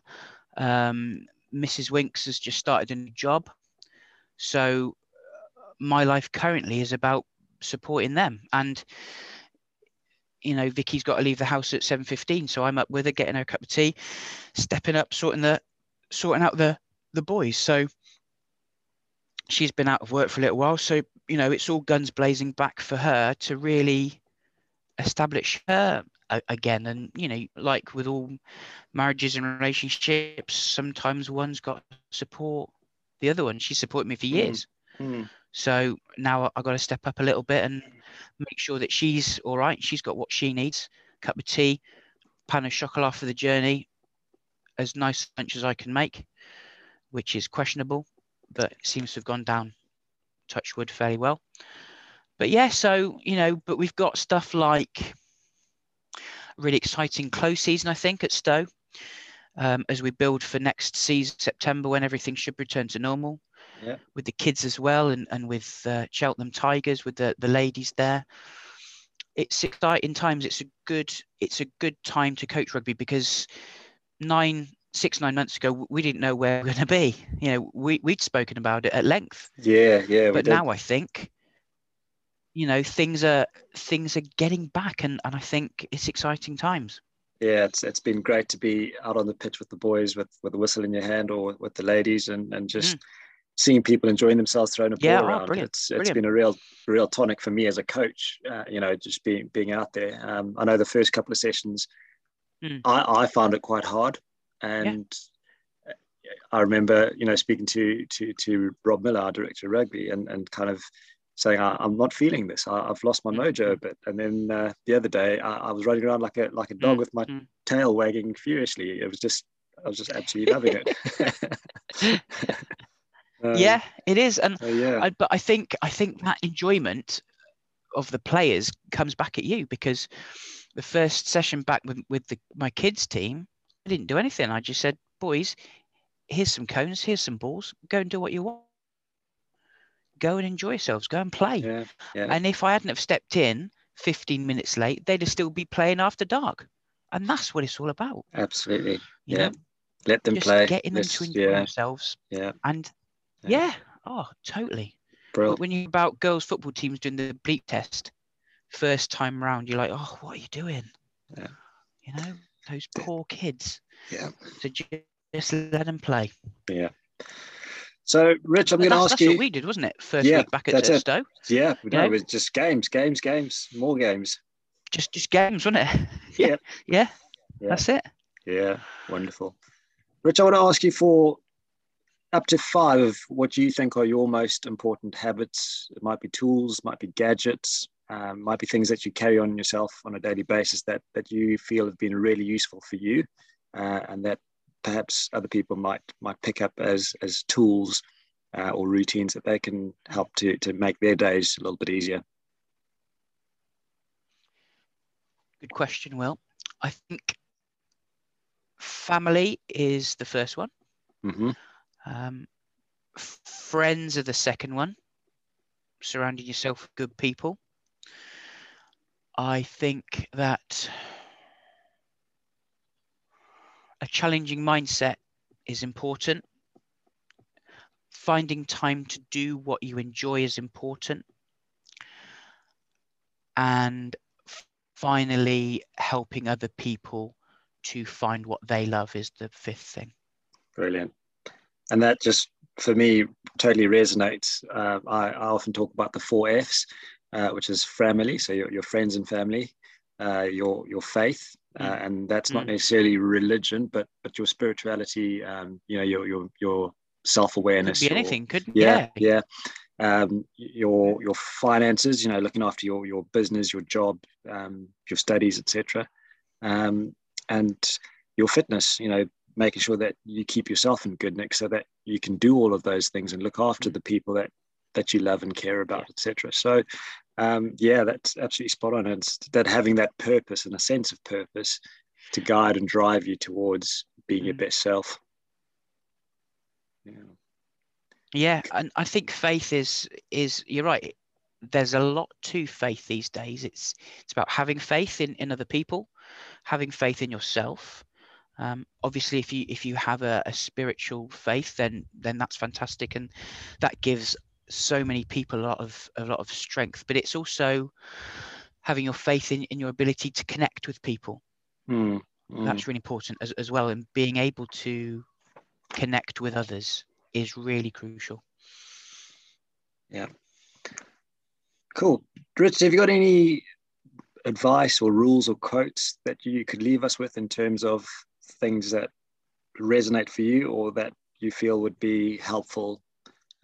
Um, Mrs. Winks has just started a new job. So my life currently is about supporting them. And you know, Vicky's got to leave the house at 7:15, so I'm up with her, getting her a cup of tea, stepping up, sorting the sorting out the the boys. So she's been out of work for a little while. So, you know, it's all guns blazing back for her to really establish her again. And, you know, like with all marriages and relationships, sometimes one's got support the other one. She supported me for mm. years. Mm. So now I've got to step up a little bit and make sure that she's all right. She's got what she needs. Cup of tea, pan of chocolate for the journey, as nice lunch as I can make, which is questionable, but seems to have gone down touchwood fairly well. But yeah, so you know, but we've got stuff like really exciting close season, I think, at Stow um, as we build for next season, September, when everything should return to normal. Yeah. With the kids as well, and, and with uh, Cheltenham Tigers, with the, the ladies there. It's exciting times. It's a good it's a good time to coach rugby because nine six nine months ago we didn't know where we are going to be. You know, we we'd spoken about it at length. Yeah, yeah. But now I think you know things are things are getting back and, and i think it's exciting times yeah, it's it's been great to be out on the pitch with the boys with with the whistle in your hand or with the ladies and and just mm. seeing people enjoying themselves throwing a ball yeah, oh, around. Oh, brilliant, it's brilliant. it's been a real real tonic for me as a coach. Uh, you know, just being being out there. Um, I know the first couple of sessions mm. I, I found it quite hard. And yeah. I remember, you know, speaking to to to Rob Miller, our director of rugby, and and kind of saying, I'm not feeling this. I, have lost my mojo a bit. And then uh, the other day, I, I, was running around like a like a dog with my mm. tail wagging furiously. It was just, I was just absolutely loving it. um, yeah, it is, and yeah. I, but I think I think that enjoyment of the players comes back at you because the first session back with with the, my kids team, I didn't do anything. I just said, boys, here's some cones, here's some balls, go and do what you want go and enjoy yourselves, go and play. Yeah, yeah. And if I hadn't have stepped in 15 minutes late, they'd have still be playing after dark. And that's what it's all about. Absolutely. You yeah. Know? Let them Just play. Getting them to enjoy yeah. themselves. Yeah. And yeah. Oh, totally. Brilliant. But when you about girls football teams doing the bleep test, first time round, you're like, oh, what are you doing? Yeah. You know, those poor kids. Yeah. So just let them play. Yeah. So, Rich, I'm going to ask that's you. That's what we did, wasn't it? First yeah, week back at Stow. Yeah, no, it was just games, games, games, more games. Just, just games, wasn't it? Yeah. yeah. yeah. That's it. Yeah, wonderful. Rich, I want to ask you for up to five of what you think are your most important habits. It might be tools, might be gadgets, um, might be things that you carry on yourself on a daily basis that that you feel have been really useful for you, uh, and that perhaps other people might might pick up as as tools uh, or routines that they can help to to make their days a little bit easier. Good question, Will. I think family is the first one. Mm-hmm. Um, friends are the second one. Surrounding yourself with good people. I think that a challenging mindset is important. Finding time to do what you enjoy is important. And finally, helping other people to find what they love is the fifth thing. Brilliant. And that just, for me, totally resonates. Uh, I, I, often talk about the four F's, uh, which is family, so your, your friends and family, uh, your your faith, uh, mm. and that's not mm. necessarily religion, but but your spirituality, um, you know, your your your self awareness. Could be anything, could yeah, yeah. yeah. Um, your your finances, you know, looking after your your business, your job, um, your studies, etc. Um, and your fitness, you know, making sure that you keep yourself in good nick so that you can do all of those things and look after mm. the people that that you love and care about, etc. So um, yeah, that's absolutely spot on. It's that having that purpose and a sense of purpose to guide and drive you towards being mm. your best self. Yeah. Yeah, and I think faith is is you're right. There's a lot to faith these days. It's it's about having faith in, in other people, having faith in yourself. Um, obviously, if you if you have a, a spiritual faith, then then that's fantastic, and that gives so many people a lot of a lot of strength but it's also having your faith in, in your ability to connect with people. Mm, mm. that's really important as, as well and being able to connect with others is really crucial. Yeah. Cool. Rich have you got any advice or rules or quotes that you could leave us with in terms of things that resonate for you or that you feel would be helpful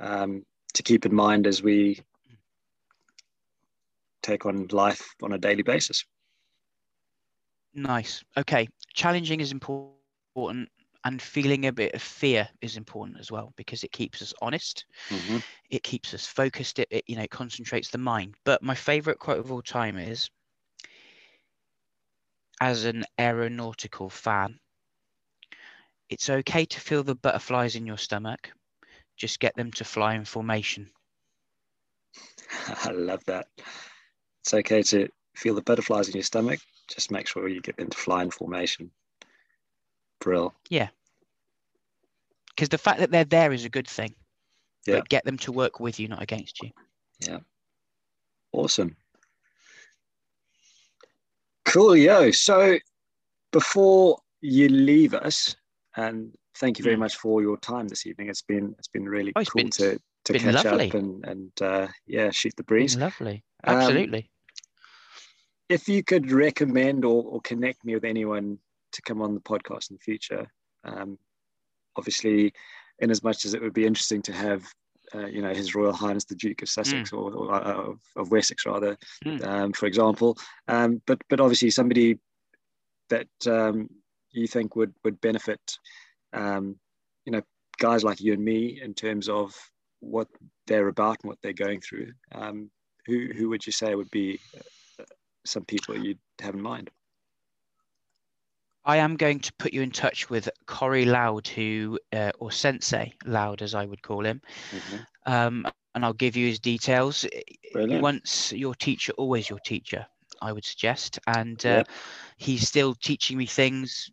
um, to keep in mind as we take on life on a daily basis. Nice. Okay. Challenging is important and feeling a bit of fear is important as well because it keeps us honest. Mm-hmm. It keeps us focused. It, it, you know, it concentrates the mind. But my favorite quote of all time is as an aeronautical fan, it's okay to feel the butterflies in your stomach, just get them to fly in formation. I love that. It's okay to feel the butterflies in your stomach. Just make sure you get them to fly in formation. Brill. Yeah. Because the fact that they're there is a good thing. Yeah. But get them to work with you, not against you. Yeah. Awesome. Cool, yo. So before you leave us, and thank you very mm. much for your time this evening. It's been it's been really oh, cool been, to to catch lovely. up and and uh, yeah, shoot the breeze. lovely, absolutely. Um, if you could recommend or, or connect me with anyone to come on the podcast in the future. Um, obviously, in as much as it would be interesting to have, uh, you know, His Royal Highness the Duke of Sussex mm. or, or uh, of Wessex, rather, mm. um, for example. Um, but but obviously somebody that um, you think would would benefit, um, you know, guys like you and me in terms of what they're about and what they're going through. Um, who who would you say would be uh, some people you'd have in mind? I am going to put you in touch with Corey Loud, who, uh, or Sensei Loud, as I would call him, mm-hmm. um, and I'll give you his details. Brilliant. Once your teacher, always your teacher, I would suggest, and uh, yeah. he's still teaching me things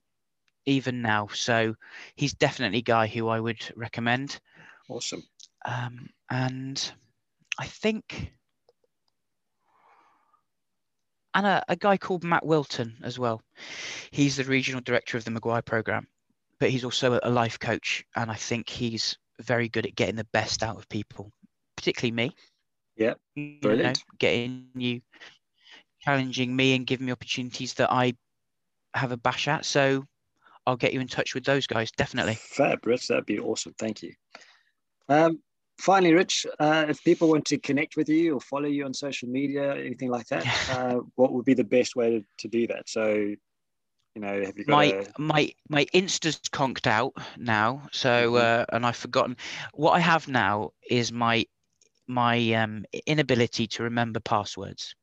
even now. So he's definitely a guy who I would recommend. Awesome. Um, and I think and a, a, guy called Matt Wilton as well. He's the regional director of the McGuire program, but he's also a life coach, and I think he's very good at getting the best out of people, particularly me. Yeah, brilliant. You know, getting you, challenging me, and giving me opportunities that I have a bash at. So I'll get you in touch with those guys, definitely. Fab, Rich. That'd be awesome. Thank you. Um, finally, Rich, uh, if people want to connect with you or follow you on social media, anything like that, uh, what would be the best way to, to do that? So, you know, have you got my a... my my Insta's conked out now, so mm-hmm. uh, and I've forgotten what I have now is my my um, inability to remember passwords.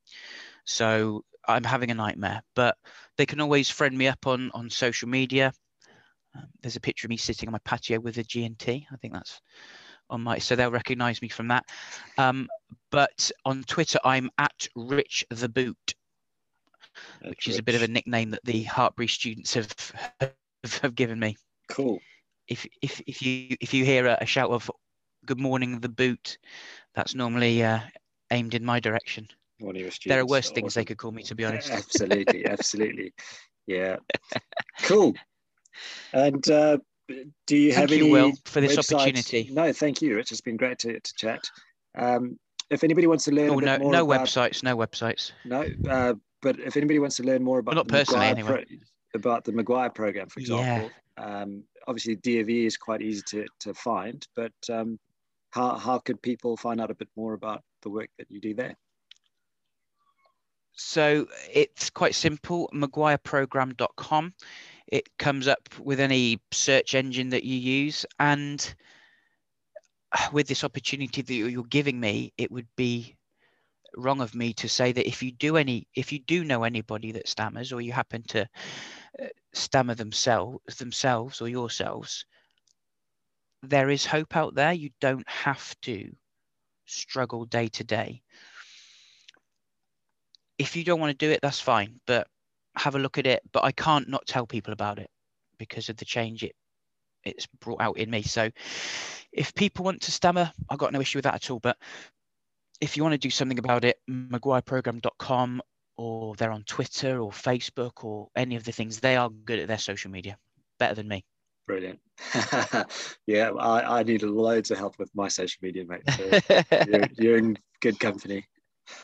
So I'm having a nightmare. But they can always friend me up on on social media. Um, there's a picture of me sitting on my patio with a G&T. I think that's on my so they'll recognize me from that um, but on twitter i'm at rich the boot That's which rich. is a bit of a nickname that the Hartpury students have have given me cool if if, if you if you hear a, a shout of good morning the boot that's normally uh, aimed in my direction One of your there are worse things they could call me to be honest absolutely absolutely yeah cool and uh, do you thank have you, any Will, for this websites? opportunity? No, thank you. It's just been great to, to chat. Um, if anybody wants to learn, oh, no, no about, websites, no websites. No, uh, but if anybody wants to learn more about well, not personally anyway. Pro, about the McGuire program, for example, yeah. um, obviously DofE is quite easy to, to find, but um, how how could people find out a bit more about the work that you do there? So it's quite simple, mcguireprogramme.com it comes up with any search engine that you use and with this opportunity that you're giving me it would be wrong of me to say that if you do any if you do know anybody that stammers or you happen to uh, stammer themselves themselves or yourselves there is hope out there. You don't have to struggle day to day if you don't want to do it that's fine but have a look at it, but I can't not tell people about it because of the change it it's brought out in me. So if people want to stammer, I've got no issue with that at all. But if you want to do something about it, mcguireprogramme.com or they're on Twitter or Facebook or any of the things, they are good at their social media, better than me. Brilliant. yeah, I, I need loads of help with my social media, mate. So you're, you're in good company.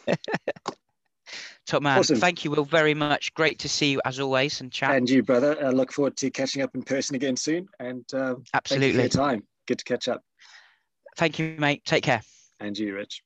Top man. Awesome. Thank you, Will, very much. Great to see you as always and chat. And you, brother. I look forward to catching up in person again soon. And uh, absolutely, thank you for your time. Good to catch up. Thank you, mate. Take care. And you, Rich.